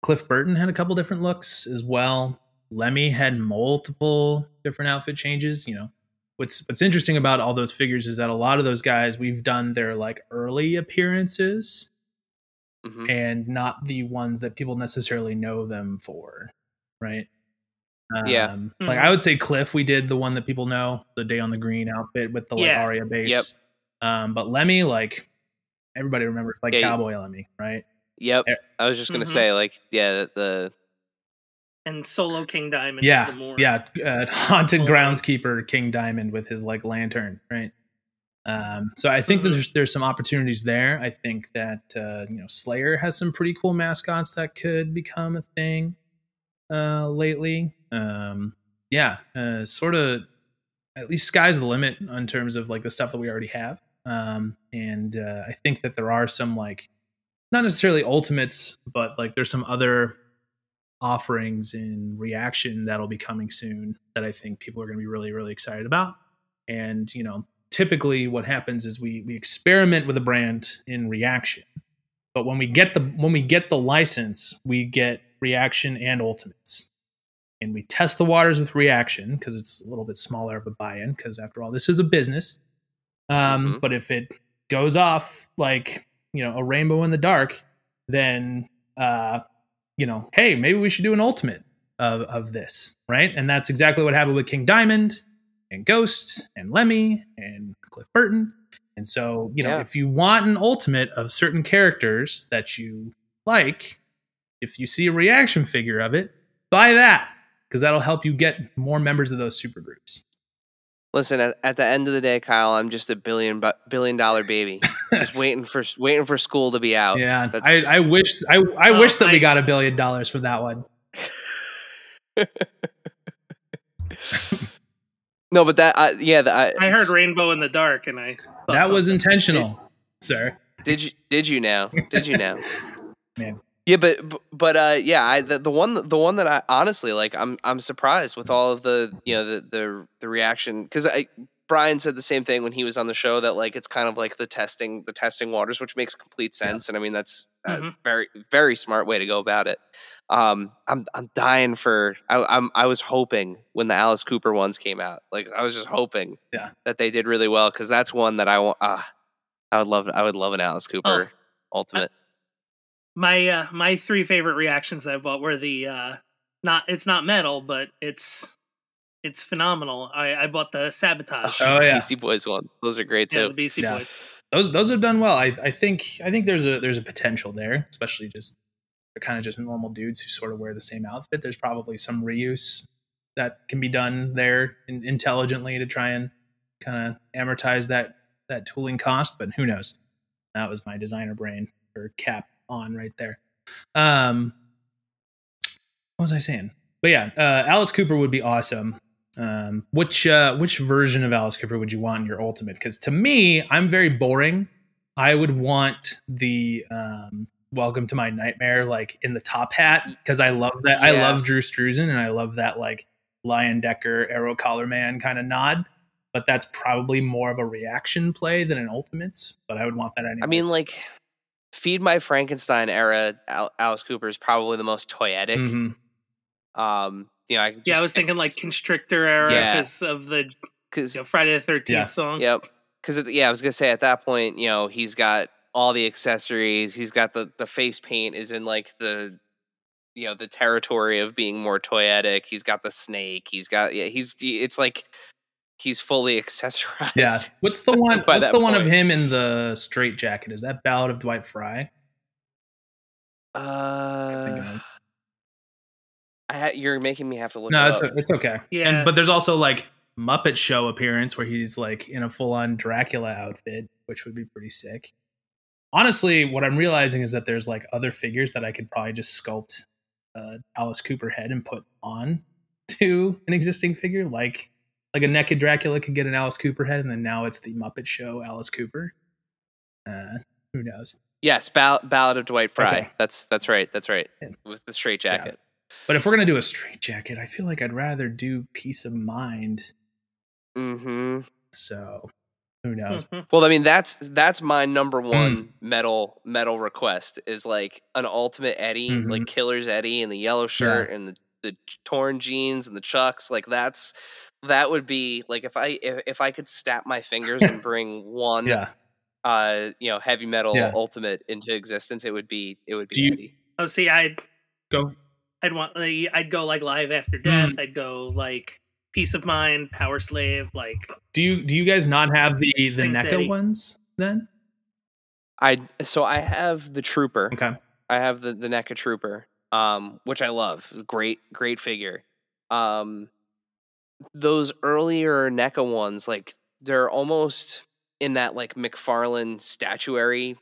Cliff Burton had a couple different looks as well. Lemmy had multiple different outfit changes, you know. What's what's interesting about all those figures is that a lot of those guys we've done their like early appearances Mhm. and not the ones that people necessarily know them for, right? Yeah. Um, Like Mhm. I would say Cliff, we did the one that people know, the Day on the Green outfit with the like Yeah. Aria bass. Yep. Um, but Lemmy, like everybody remembers, like Yeah, you- Cowboy Lemmy, right? Yep. I was just gonna Mhm. say, like, yeah, the And Solo King Diamond is yeah, the more yeah. Uh, haunted Full groundskeeper King Diamond with his like lantern, right? Um, so I think that Mhm. there's there's some opportunities there. I think that uh, you know Slayer has some pretty cool mascots that could become a thing uh, lately. Um, yeah, uh, sort of. At least sky's the limit in terms of like the stuff that we already have. Um, and uh, I think that there are some like not necessarily ultimates, but like there's some other offerings in reaction that'll be coming soon that I think people are going to be really really excited about. And you know, typically what happens is we we experiment with a brand in reaction. But when we get the when we get the license, we get reaction and ultimates. And we test the waters with reaction because it's a little bit smaller of a buy-in because after all this is a business. Um, Mhm. but if it goes off like, you know, a rainbow in the dark, then uh you know, hey, maybe we should do an ultimate of, of this, right? And that's exactly what happened with King Diamond and Ghost and Lemmy and Cliff Burton. And so, you know, Yeah. if you want an ultimate of certain characters that you like, if you see a reaction figure of it, buy that because that'll help you get more members of those supergroups. listen. At, at the end of the day, Kyle, I'm just a billion bu- billion dollar baby, just waiting for waiting for school to be out. Yeah, I, I wish I, I Oh, wish that we got a billion dollars for that one. no, but that, I, yeah, the, I, I heard Rainbow in the Dark, and I thought That was something. intentional, sir. Did you did you now? Did you now? Man. Yeah, but but uh yeah, I the, the one the one that I honestly like I'm I'm surprised with all of the you know the the the reaction cuz I Brian said the same thing when he was on the show that like it's kind of like the testing the testing waters which makes complete sense and I mean that's a Mhm. very very smart way to go about it. Um I'm I'm dying for I I'm I was hoping when the Alice Cooper ones came out. Like I was just hoping Yeah. that they did really well cuz that's one that I want uh, I would love I would love an Alice Cooper ultimate. my uh, my three favorite reactions that I bought were the uh, not it's not metal, but it's it's phenomenal. I, I bought the sabotage. Oh, yeah. Beastie Boys ones. Those are great yeah, too. the Beastie Yeah. Boys. those those have done well. I, I think I think there's a there's a potential there, especially just they're kind of just normal dudes who sort of wear the same outfit. There's probably some reuse that can be done there in, intelligently to try and kind of amortize that that tooling cost. But who knows? That was my designer brain or cap on right there. Um, what was I saying? But yeah, uh, Alice Cooper would be awesome. Um, which uh, which version of Alice Cooper would you want in your ultimate? Because to me, I'm very boring. I would want the um, Welcome to My Nightmare like in the top hat because I love that. I love Drew Struzan and I love that like Leyendecker Arrow Collar Man kind of nod. But that's probably more of a reaction play than an ultimates. But I would want that anyway. I mean, like, Feed My Frankenstein era Al- Alice Cooper is probably the most toyetic. Mm-hmm. Um, you know, I Yeah, I was thinking like Constrictor era Yeah. because of the because you know, Friday the Thirteenth Yeah. song. Yep. Because yeah, I was gonna say at that point, you know, he's got all the accessories. He's got the the face paint is in like the you know the territory of being more toyetic. He's got the snake. He's got yeah. He's it's like he's fully accessorized. Yeah. What's the one? What's that the one of him in the straight jacket? Is that Ballad of Dwight Fry? Uh, of. I ha- you're making me have to look. no, it it's up. it's okay. Yeah. And but there's also like Muppet Show appearance where he's like in a full on Dracula outfit, which would be pretty sick. Honestly, what I'm realizing is that there's like other figures that I could probably just sculpt uh, Alice Cooper head and put on to an existing figure, like like a naked Dracula could get an Alice Cooper head, and then now it's the Muppet Show Alice Cooper. Uh, who knows? Yes, Ball- Ballad of Dwight Fry. Okay. That's that's right. That's right. Yeah. With the straight jacket. But if we're gonna do a straight jacket, I feel like I'd rather do Piece of Mind. hmm So who knows? Mhm. Well, I mean, that's that's my number one metal metal request is like an ultimate Eddie, Mhm. like Killer's Eddie in the yellow shirt and the the torn jeans and the chucks. Like that's that would be like if I if, if I could snap my fingers and bring one Yeah. uh you know heavy metal Yeah. ultimate into existence, it would be it would be Do you- Eddie. Oh, see, I'd Go. I'd want like, I'd go like Live After Hmm. Death. I'd go like Piece of Mind, Powerslave. Like Do you do you guys not have the the Sphinx NECA Eddie. ones then? I so I have the Trooper. Okay. I have the the NECA Trooper, um, which I love. Great, great figure. Um, those earlier NECA ones, like they're almost in that like McFarlane statuary,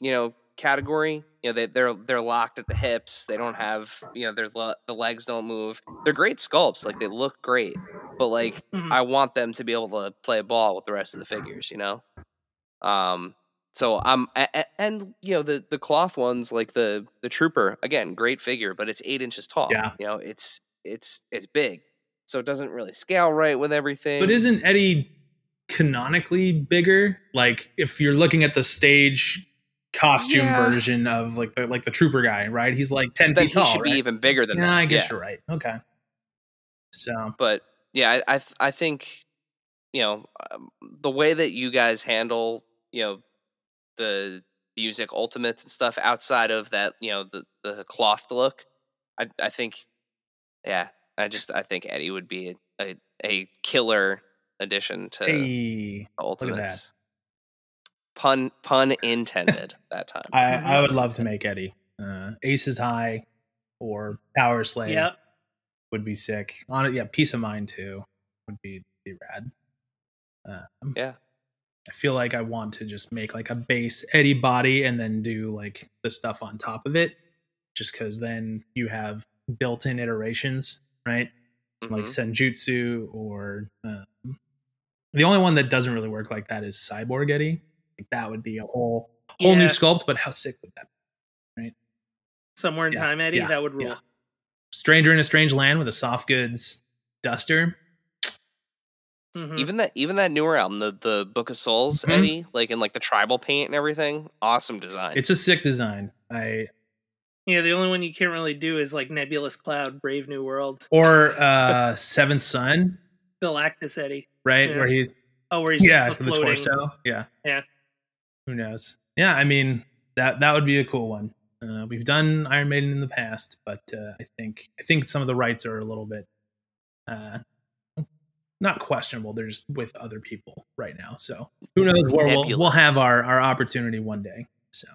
you know, category. You know, they they're they're locked at the hips. They don't have you know their le- the legs don't move. They're great sculpts. Like they look great, but like mhm. I want them to be able to play a ball with the rest of the figures, you know. Um, so I'm and you know the the cloth ones like the the trooper again, great figure, but it's eight inches tall. Yeah. you know it's it's it's big, so it doesn't really scale right with everything. But isn't Eddie canonically bigger? Like if you're looking at the stage costume Yeah. version of like the like the trooper guy, right? He's like ten then feet he tall. should right? be even bigger than yeah, that. I guess yeah. you're right. Okay. So but yeah, I I, th- I think you know um, the way that you guys handle you know the music ultimates and stuff outside of that you know the the cloth look. I I think yeah, I just I think Eddie would be a a, a killer addition to hey, the ultimates. That. Pun pun intended that time. I. I would love to make Eddie. Uh, Aces High or Powerslave yeah, would be sick. On it, yeah, Piece of Mind too would be be rad. Um, Yeah. I feel like I want to just make like a base Eddie body and then do like the stuff on top of it, just because then you have built-in iterations, right? Like Mhm. Senjutsu or um, the only one that doesn't really work like that is Cyborg Eddie. Like that would be a whole whole new sculpt, but how sick would that? be? Right? Somewhere in Yeah, time, Eddie. yeah, that would rule. yeah. Stranger in a Strange Land with a soft goods duster. Mhm. even that even that newer album, the the Book of Souls, Mhm. Eddie, like in like the tribal paint and everything, awesome design. It's a sick design. I Yeah, the only one you can't really do is like Nebulous Cloud, Brave New World, or uh Seventh Son, Galactus Eddie. right? Yeah. Where he Oh, where he's yeah, just for the the floating. torso. Yeah. Yeah. Who knows? Yeah, I mean that that would be a cool one. Uh, we've done Iron Maiden in the past, but uh, I think I think some of the rights are a little bit uh, not questionable. They're just with other people right now. So who knows where we'll, we'll have our our opportunity one day. So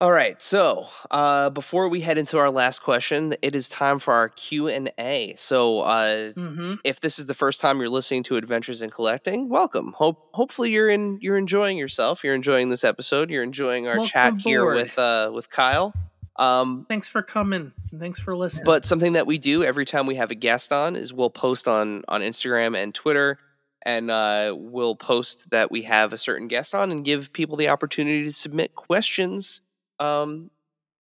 All right, so uh, before we head into our last question, it is time for our Q and A. So, uh, Mm-hmm. if this is the first time you're listening to Adventures in Collecting, welcome. Hope hopefully you're in you're enjoying yourself. You're enjoying this episode. You're enjoying our Welcome chat here with uh, with Kyle. Um, Thanks for coming. Thanks for listening. but something that we do every time we have a guest on is we'll post on on Instagram and Twitter, and uh, we'll post that we have a certain guest on and give people the opportunity to submit questions, um,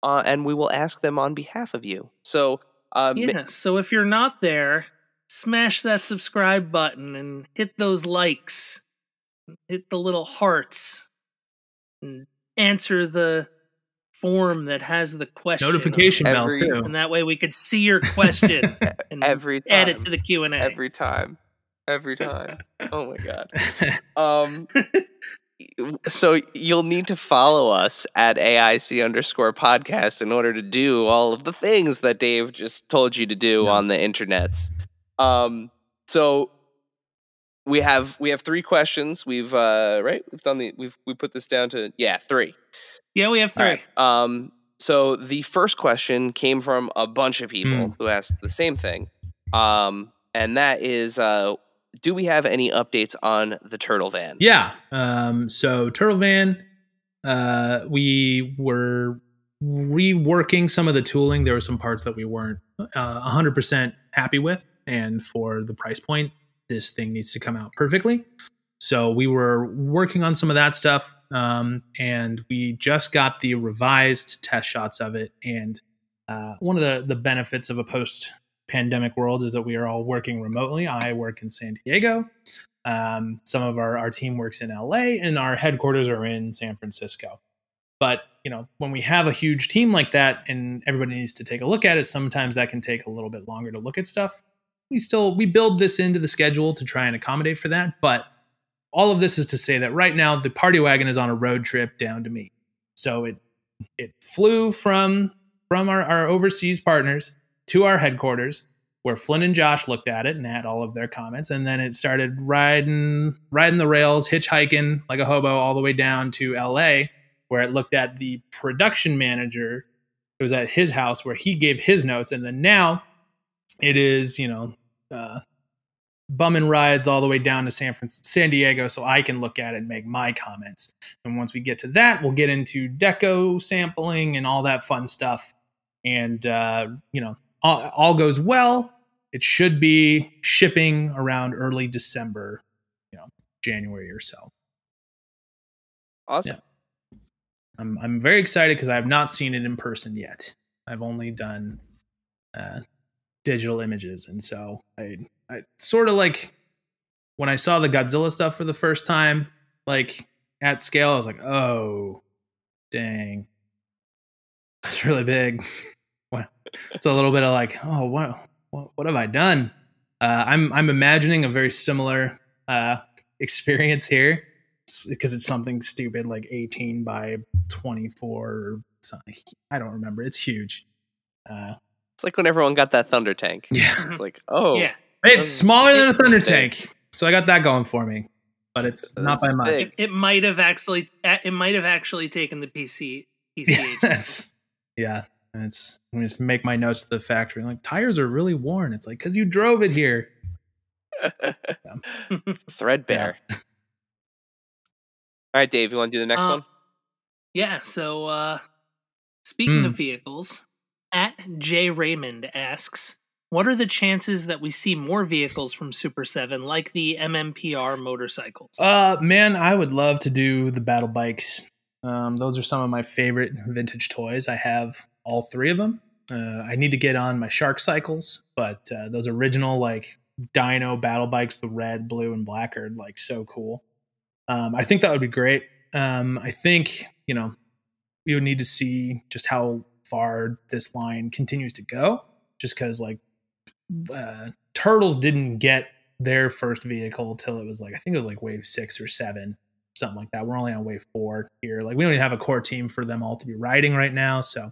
uh, and we will ask them on behalf of you. So, uh, ma- yeah, so if you're not there, smash that subscribe button and hit those likes. Hit the little hearts and answer the form that has the question. notification bell Every- too. And that way we could see your question and every time, add it to the Q&A. every time, every time. oh my god. Um, so you'll need to follow us at AIC underscore podcast in order to do all of the things that Dave just told you to do Yeah. on the internets. Um, so we have we have three questions. We've uh right we've done the we've we put this down to yeah three. Yeah, we have three. right. Um, so the first question came from a bunch of people Hmm. who asked the same thing, um, and that is, uh, do we have any updates on the turtle van? Yeah. Um, so Turtle Van, uh, we were reworking some of the tooling. There were some parts that we weren't uh, 100% happy with. And for the price point, this thing needs to come out perfectly. So we were working on some of that stuff. Um, and we just got the revised test shots of it. And uh, one of the, the benefits of a post pandemic world is that we are all working remotely. I work in San Diego. Um, some of our, our team works in LA and our headquarters are in San Francisco. But, you know, when we have a huge team like that and everybody needs to take a look at it, sometimes that can take a little bit longer to look at stuff. We still we build this into the schedule to try and accommodate for that, but all of this is to say that right now the party wagon is on a road trip down to me. So it it flew from from our, our overseas partners to our headquarters where Flynn and Josh looked at it and had all of their comments, and then it started riding riding the rails, hitchhiking like a hobo all the way down to LA, where it looked at the production manager. It was at his house where he gave his notes, and then now it is you know uh, bumming rides all the way down to San Fran- San Diego, so I can look at it and make my comments. And once we get to that, we'll get into deco sampling and all that fun stuff. And uh, you know, all, all goes well. It should be shipping around early December, you know, January or so. Awesome. I'm I'm very excited because I have not seen it in person yet. I've only done uh, digital images, and so I I sort of like when I saw the Godzilla stuff for the first time, like at scale, I was like, oh, dang, that's really big. What- it's a little bit of like, oh, what what, what have I done? Uh, I'm I'm imagining a very similar uh, experience here because it's something stupid like 18 by 24 or something. I don't remember. It's huge. Uh, It's like when everyone got that thunder tank. yeah, It's like, oh, Yeah, it's smaller than a thunder big. tank, so I got that going for me. But it's not by It's much. it, it might have actually it might have actually taken the PC Yeah, PCH. that's yeah. And it's I'm just make my notes to the factory. Like tires are really worn. It's like because you drove it here. threadbare. All right, Dave, you want to do the next Uh, one? Yeah, so uh speaking Hmm. of vehicles, at J Raymond asks, what are the chances that we see more vehicles from Super7 like the MMPR motorcycles? Uh, man, I would love to do the battle bikes. Um, those are some of my favorite vintage toys. I have all three of them. Uh, I need to get on my shark cycles, but uh, those original like Dino battle bikes, the red, blue, and black, are like so cool. Um, I think that would be great. Um, I think you know we would need to see just how far this line continues to go, just because like uh, Turtles didn't get their first vehicle till it was like I think it was like wave six or seven, something like that. We're only on wave four here. Like we don't even have a core team for them all to be riding right now. So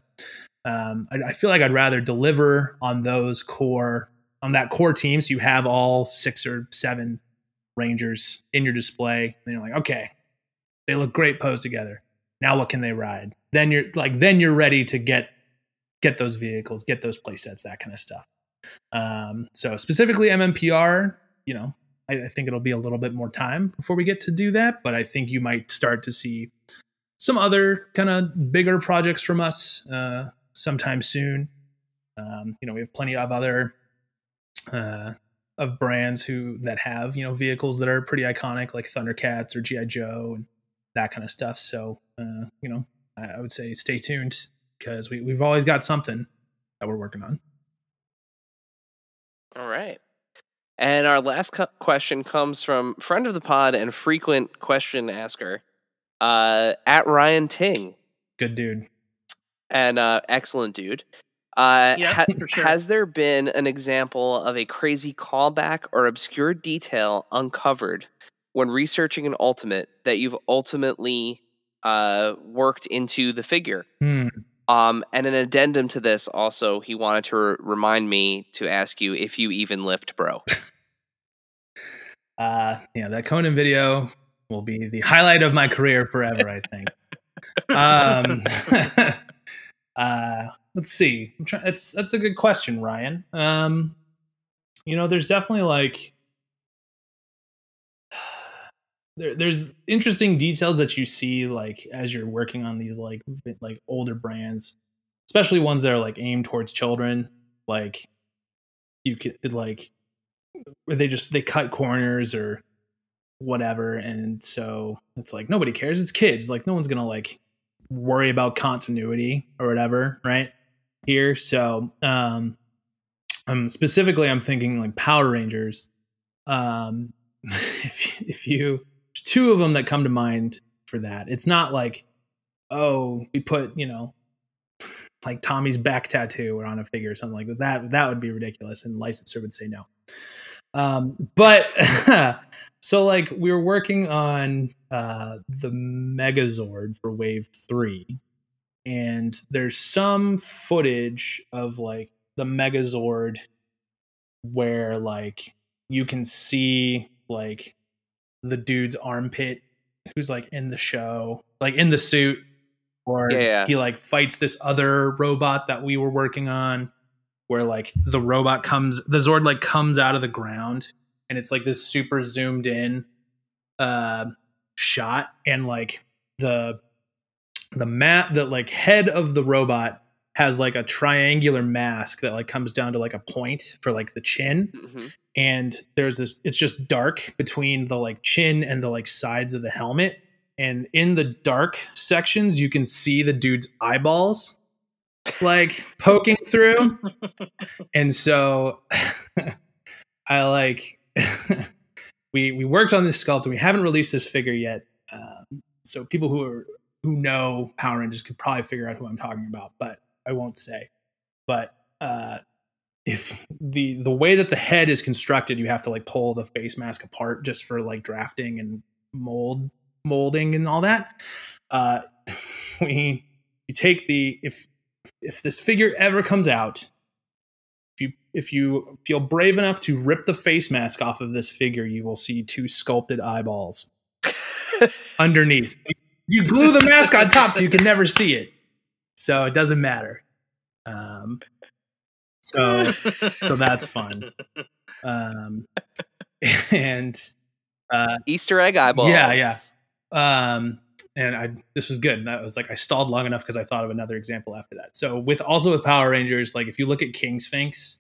um, I, I feel like I'd rather deliver on those core on that core team. So you have all six or seven Rangers in your display. And you're like, okay, they look great posed together. Now what can they ride? Then you're like, then you're ready to get get those vehicles, get those play sets, that kind of stuff. Um, so specifically MMPR, you know, I, I think it'll be a little bit more time before we get to do that, but I think you might start to see some other kind of bigger projects from us uh, sometime soon. Um, you know, we have plenty of other uh, of brands who that have you know vehicles that are pretty iconic, like Thundercats or GI Joe and that kind of stuff. So uh, you know, I, I would say stay tuned because we, we've always got something that we're working on. All right. And our last cu- question comes from friend of the pod and frequent question asker, uh, at Ryan Ting, Good dude. and uh, excellent dude. Uh, Yeah, ha- sure. Has there been an example of a crazy callback or obscure detail uncovered when researching an ultimate that you've ultimately uh, worked into the figure? Hmm. Um, and an addendum to this, also, he wanted to r- remind me to ask you if you even lift, bro. Uh, yeah, that Conan video will be the highlight of my career forever. I think. um, uh, let's see. Trying. It's that's a good question, Ryan. Um, you know, there's definitely like there, there's interesting details that you see like as you're working on these like like older brands, especially ones that are like aimed towards children. Like you could like they just they cut corners or whatever, and so it's like nobody cares. It's kids. Like no one's gonna like worry about continuity or whatever, right? Here, so um i'm specifically, I'm thinking like Power Rangers. Um, if if you two of them that come to mind for that. It's not like, oh, we put you know, like Tommy's back tattoo on a figure or something like that. That that would be ridiculous, and licensor would say no. Um, but so like we were working on uh, the Megazord for Wave Three, and there's some footage of like the Megazord where like you can see like the dude's armpit who's like in the show, like in the suit, or Yeah, he like fights this other robot that we were working on, where like the robot comes, the Zord like comes out of the ground, and it's like this super zoomed in uh shot, and like the the mat, the like head of the robot has like a triangular mask that like comes down to like a point for like the chin. Mhm. and there's this it's just dark between the like chin and the like sides of the helmet. And in the dark sections you can see the dude's eyeballs like poking through. And so i like we we worked on this sculpt and we haven't released this figure yet. Um, so people who are who know power rangers could probably figure out who i'm talking about. But i won't say but uh if the the way that the head is constructed you have to like pull the face mask apart just for like drafting and mold molding and all that. Uh we you take the if if this figure ever comes out if you if you feel brave enough to rip the face mask off of this figure you will see two sculpted eyeballs underneath. You glue the mask on top so you can never see it so it doesn't matter. Um so so that's fun. Um and uh Easter egg eyeballs. Yeah, yeah. um and i this was good. And i was like i stalled long enough because i thought of another example after that. So with also with power rangers like if you look at king sphinx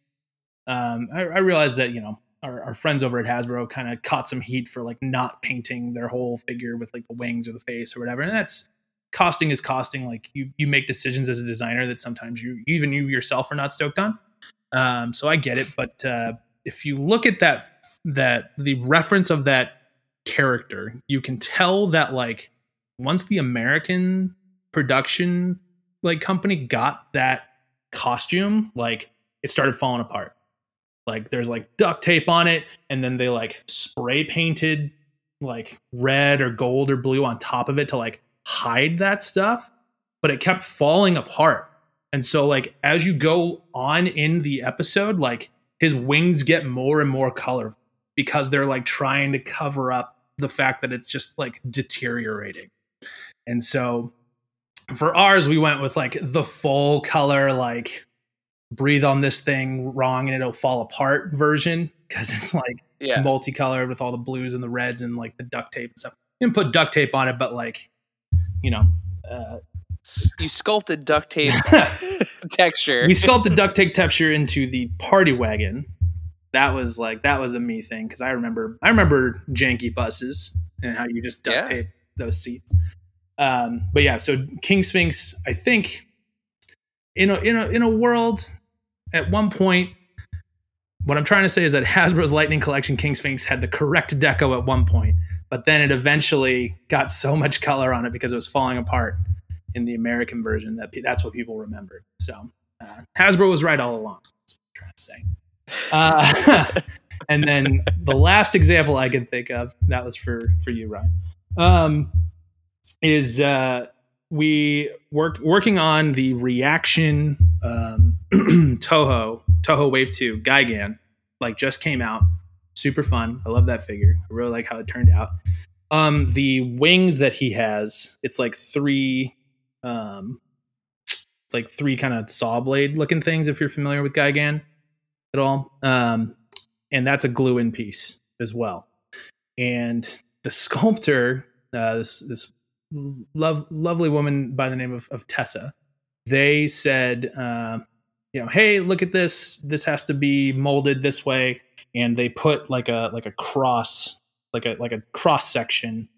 um i, I realized that you know our, our friends over at hasbro kind of caught some heat for like not painting their whole figure with like the wings or the face or whatever. And that's costing is costing like you you make decisions as a designer that sometimes you even you yourself are not stoked on. Um so i get it but uh if you look at that that the reference of that character you can tell that like once the american production like company got that costume like it started falling apart. Like there's like duct tape on it and then they like spray painted like red or gold or blue on top of it to like hide that stuff but it kept falling apart. And so like as you go on in the episode like his wings get more and more colorful because they're like trying to cover up the fact that it's just like deteriorating. And so for ours we went with like the full color like breathe on this thing wrong and it'll fall apart version because it's like Yeah. multicolored with all the blues and the reds and like the duct tape and stuff. You can put duct tape on it but like you know uh, You sculpted duct tape texture. we sculpted duct tape texture into the party wagon that was like that was a me thing because i remember i remember janky buses and how you just duct Yeah. tape those seats um but yeah so king sphinx i think in a in a in a world at one point what i'm trying to say is that hasbro's lightning collection king sphinx had the correct deco at one point but then it eventually got so much color on it because it was falling apart in the american version that pe- that's what people remembered so uh, hasbro was right all along that's what i'm trying to say uh, and then the last example I can think of that was for for you, Ryan. Um, is uh, we work working on the reaction um, Toho Toho Wave Two Gigan, like just came out, super fun. I love that figure. I really like how it turned out. Um, the wings that he has, it's like three, um, it's like three kind of saw blade looking things. If you're familiar with Gigan at all, um, and that's a glue in piece as well. And the sculptor, uh, this this love, lovely woman by the name of, of Tessa, they said, uh, you know, hey, look at this. This has to be molded this way, and they put like a like a cross, like a like a cross section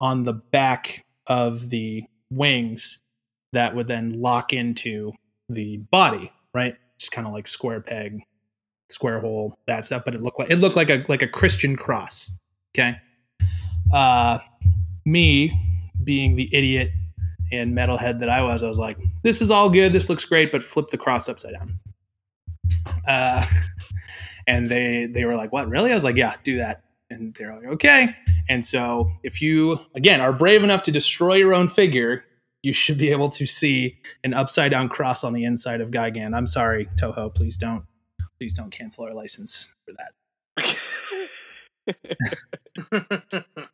on the back of the wings that would then lock into the body, right? Just kind of like square peg, square hole, that stuff. But it looked like it looked like a like a Christian cross. Okay. Uh, me being the idiot and metalhead that I was, I was like, this is all good. This looks great, but flip the cross upside down. Uh, and they they were like, what? Really? I was like, yeah, do that. And they're like, okay. And so if you again are brave enough to destroy your own figure, you should be able to see an upside down cross on the inside of Gigan. I'm sorry, Toho. Please don't please don't cancel our license for that.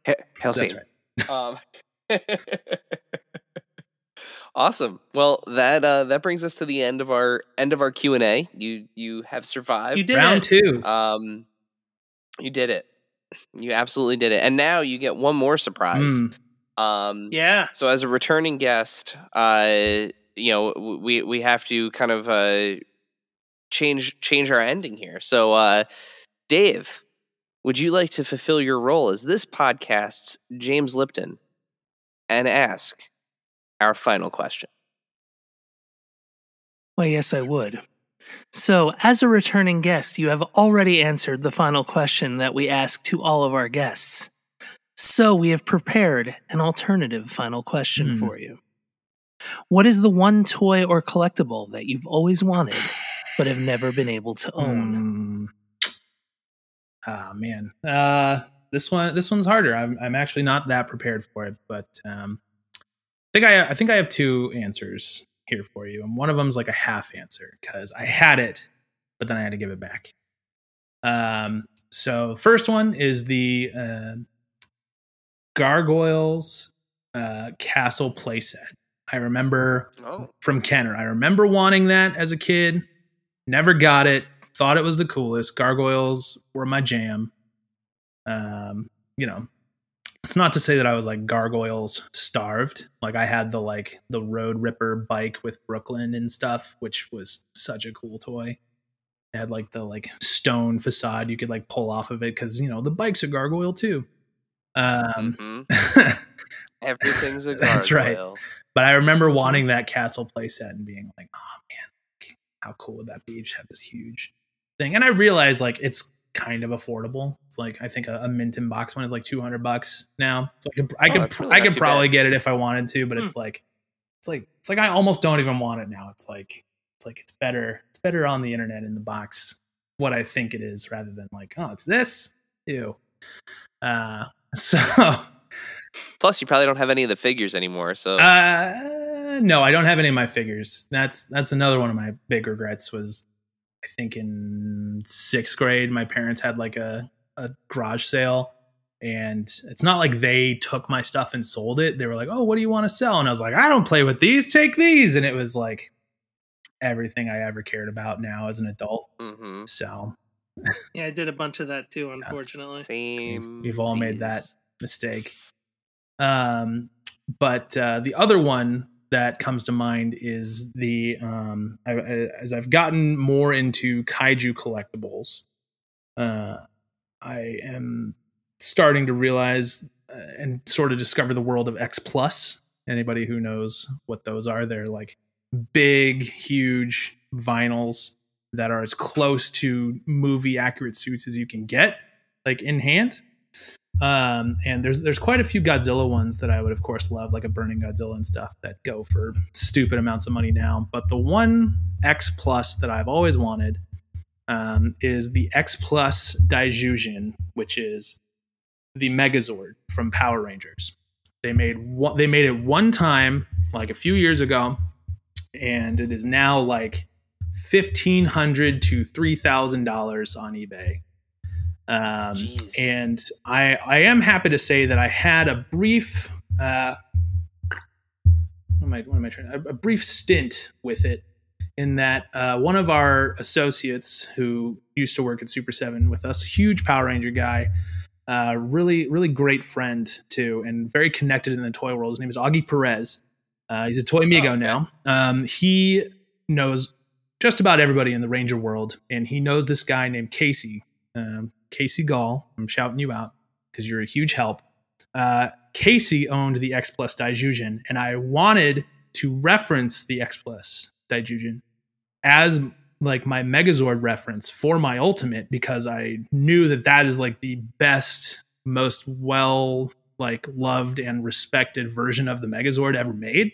He- Hail That's right. Um, awesome. Well, that uh, that brings us to the end of our end of our Q and A. You you have survived. You did Round it. two. Um, you did it. You absolutely did it. And now you get one more surprise. Mm. Um, Yeah. So as a returning guest, uh, you know, we we have to kind of uh, change change our ending here. So, uh, Dave, would you like to fulfill your role as this podcast's James Lipton and ask our final question? Well, yes, I would. So, as a returning guest, you have already answered the final question that we ask to all of our guests. So, we have prepared an alternative final question Hmm. for you. What is the one toy or collectible that you've always wanted but have never been able to own? Mm. Ah man, uh, this one this one's harder. I'm I'm actually not that prepared for it, but um, I think I I think I have two answers here for you, and one of them is like a half answer because I had it, but then I had to give it back. Um, so first one is the uh, Gargoyles uh, Castle playset. I remember Oh, from Kenner. I remember wanting that as a kid. Never got it. Thought it was the coolest. Gargoyles were my jam. Um, you know, it's not to say that I was like gargoyles starved. Like I had the like the Road Ripper bike with Brooklyn and stuff, which was such a cool toy. It had like the like stone facade you could like pull off of it because you know the bike's a gargoyle too. Um, mhm. everything's a gargoyle. That's right. But I remember wanting that castle playset and being like, oh man, how cool would that be? Just have this huge thing. And I realized like it's kind of affordable. It's like I think a, a mint in box one is like two hundred bucks now. So I could I Oh, could really I could probably bad. get it if I wanted to, but it's like it's like it's like I almost don't even want it now. It's like it's like it's better it's better on the internet in the box what I think it is rather than like oh it's this ew. Uh, so Plus, you probably don't have any of the figures anymore. So Uh, no, I don't have any of my figures. That's that's another one of my big regrets. Was I think in sixth grade, my parents had like a a garage sale, and it's not like they took my stuff and sold it. They were like, "Oh, what do you want to sell?" And I was like, "I don't play with these. Take these." And it was like everything I ever cared about now as an adult. Mhm. So Yeah, I did a bunch of that too, unfortunately. same. we've all made that mistake. Um, but uh, the other one that comes to mind is the um, I, I, as I've gotten more into kaiju collectibles, uh, I am starting to realize uh, and sort of discover the world of X Plus. Anybody who knows what those are, they're like big, huge vinyls that are as close to movie accurate suits as you can get, like in hand. Um, and there's there's quite a few Godzilla ones that I would of course love, like a Burning Godzilla and stuff that go for stupid amounts of money now. But the one X Plus that I've always wanted, um, is the X Plus Daijujin, which is the Megazord from Power Rangers. They made one, they made it one time, like a few years ago, and it is now like fifteen hundred to three thousand dollars on eBay. Um, and I I am happy to say that I had a brief uh, what am I what am I trying a, a brief stint with it in that uh, one of our associates who used to work at Super Seven with us, huge Power Ranger guy, uh, really really great friend too, and very connected in the toy world. His name is Augie Perez. Uh, he's a toy migo okay. now. Um, he knows just about everybody in the Ranger world, and he knows this guy named Casey. Um, Casey Gall. I'm shouting you out because you're a huge help. Uh, Casey owned the X Plus Daijujin, and I wanted to reference the X Plus Daijujin as like my Megazord reference for my Ultimate because I knew that that is like the best, most well like loved and respected version of the Megazord ever made.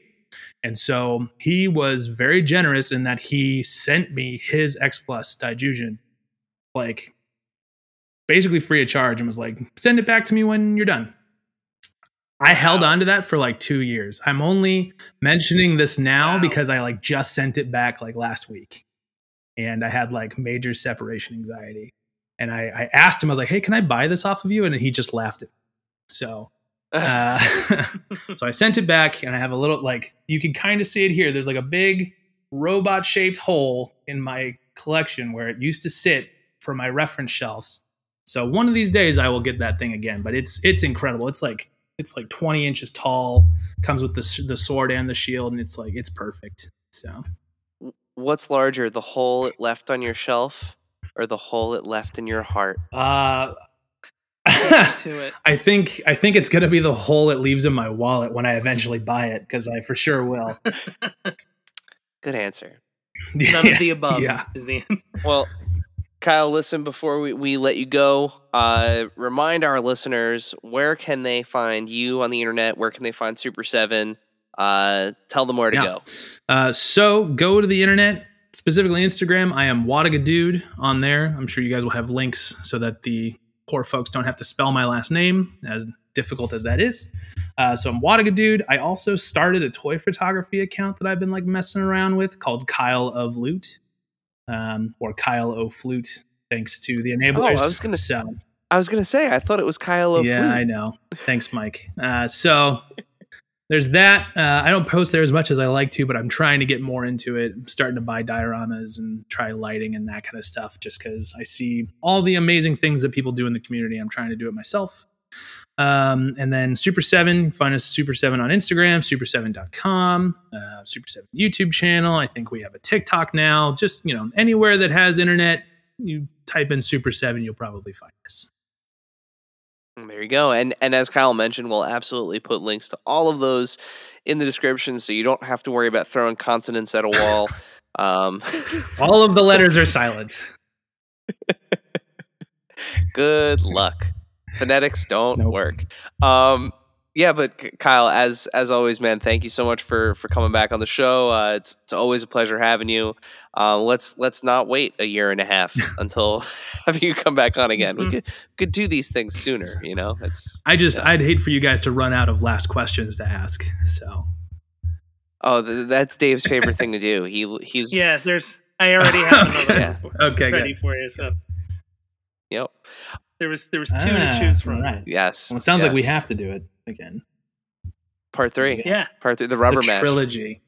And so he was very generous in that he sent me his X Plus Daijujin like basically free of charge and was like, send it back to me when you're done. I held on to that for like two years. I'm only mentioning this now Wow. because I like just sent it back like last week. And I had like major separation anxiety. And I, I asked him, I was like, hey, can I buy this off of you? And he just laughed at me. So uh, so I sent it back and I have a little like you can kind of see it here. There's like a big robot shaped hole in my collection where it used to sit for my reference shelves. So one of these days I will get that thing again, but it's it's incredible. It's like it's like 20 inches tall, comes with the the sword and the shield and it's like it's perfect. So What's larger, the hole it left on your shelf or the hole it left in your heart? uh to it. I think I think it's gonna be the hole it leaves in my wallet when I eventually buy it because I for sure will. Good answer. None of the above Yeah. is the Well, Kyle, listen, before we, we let you go, uh, remind our listeners where can they find you on the internet? Where can they find Super 7? Uh, tell them where to Yeah. go. Uh, so go to the internet, specifically Instagram. I am Wlodyga Dude on there. I'm sure you guys will have links so that the poor folks don't have to spell my last name, as difficult as that is. Uh, so I'm Wlodyga Dude. I also started a toy photography account that I've been like messing around with called Kyle of Loot, um, or Kyle O Flute, thanks to the enablers. Oh, I was gonna so I was going to say, I thought it was Kyle O'Flute. yeah, I know. Thanks, Mike. Uh, so there's that. Uh, I don't post there as much as I like to, but I'm trying to get more into it. I'm starting to buy dioramas and try lighting and that kind of stuff just because I see all the amazing things that people do in the community. I'm trying to do it myself. Um, and then Super 7, find us Super 7 on Instagram, super7.com, uh, Super 7 YouTube channel. I think we have a TikTok now. Just, you know, anywhere that has internet, you type in Super 7, you'll probably find us. There you go. And and as Kyle mentioned, we'll absolutely put links to all of those in the description so you don't have to worry about throwing consonants at a wall. um, All of the letters are silent. good luck. Phonetics don't Nope. work. Um, yeah, but Kyle, as as always, man, thank you so much for for coming back on the show. Uh, it's it's always a pleasure having you. Uh, let's let's not wait a year and a half until have you come back on again. We Mhm. could could do these things sooner. You know, it's I just Yeah. I'd hate for you guys to run out of last questions to ask. So oh, th- that's Dave's favorite thing to do. He he's Yeah, there's I already have another Yeah. one okay, ready good. for you. So yep there was there was two Ah, to choose from. all right. yes. Well, it sounds like we have to do it again. part three. Yeah. Part three, the rubber the match. trilogy.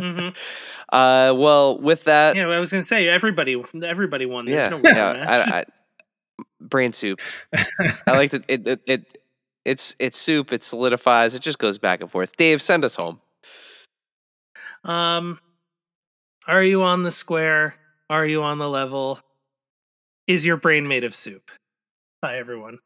hmm Uh, well, with that, Yeah, I was gonna say everybody everybody won. There's yeah, no yeah. I, I, brain soup. I like that. It, it, it, it's it's soup. It solidifies. It just goes back and forth. Dave, send us home. Um, are you on the square? Are you on the level? Is your brain made of soup? Bye, everyone.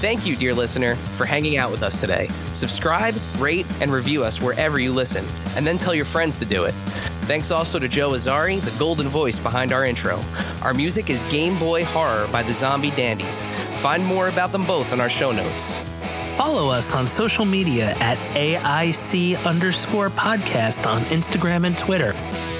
Thank you, dear listener, for hanging out with us today. Subscribe, rate, and review us wherever you listen, and then tell your friends to do it. Thanks also to Joe Azzari, the golden voice behind our intro. Our music is Game Boy Horror by the Zombie Dandies. Find more about them both in our show notes. Follow us on social media at AIC underscore podcast on Instagram and Twitter.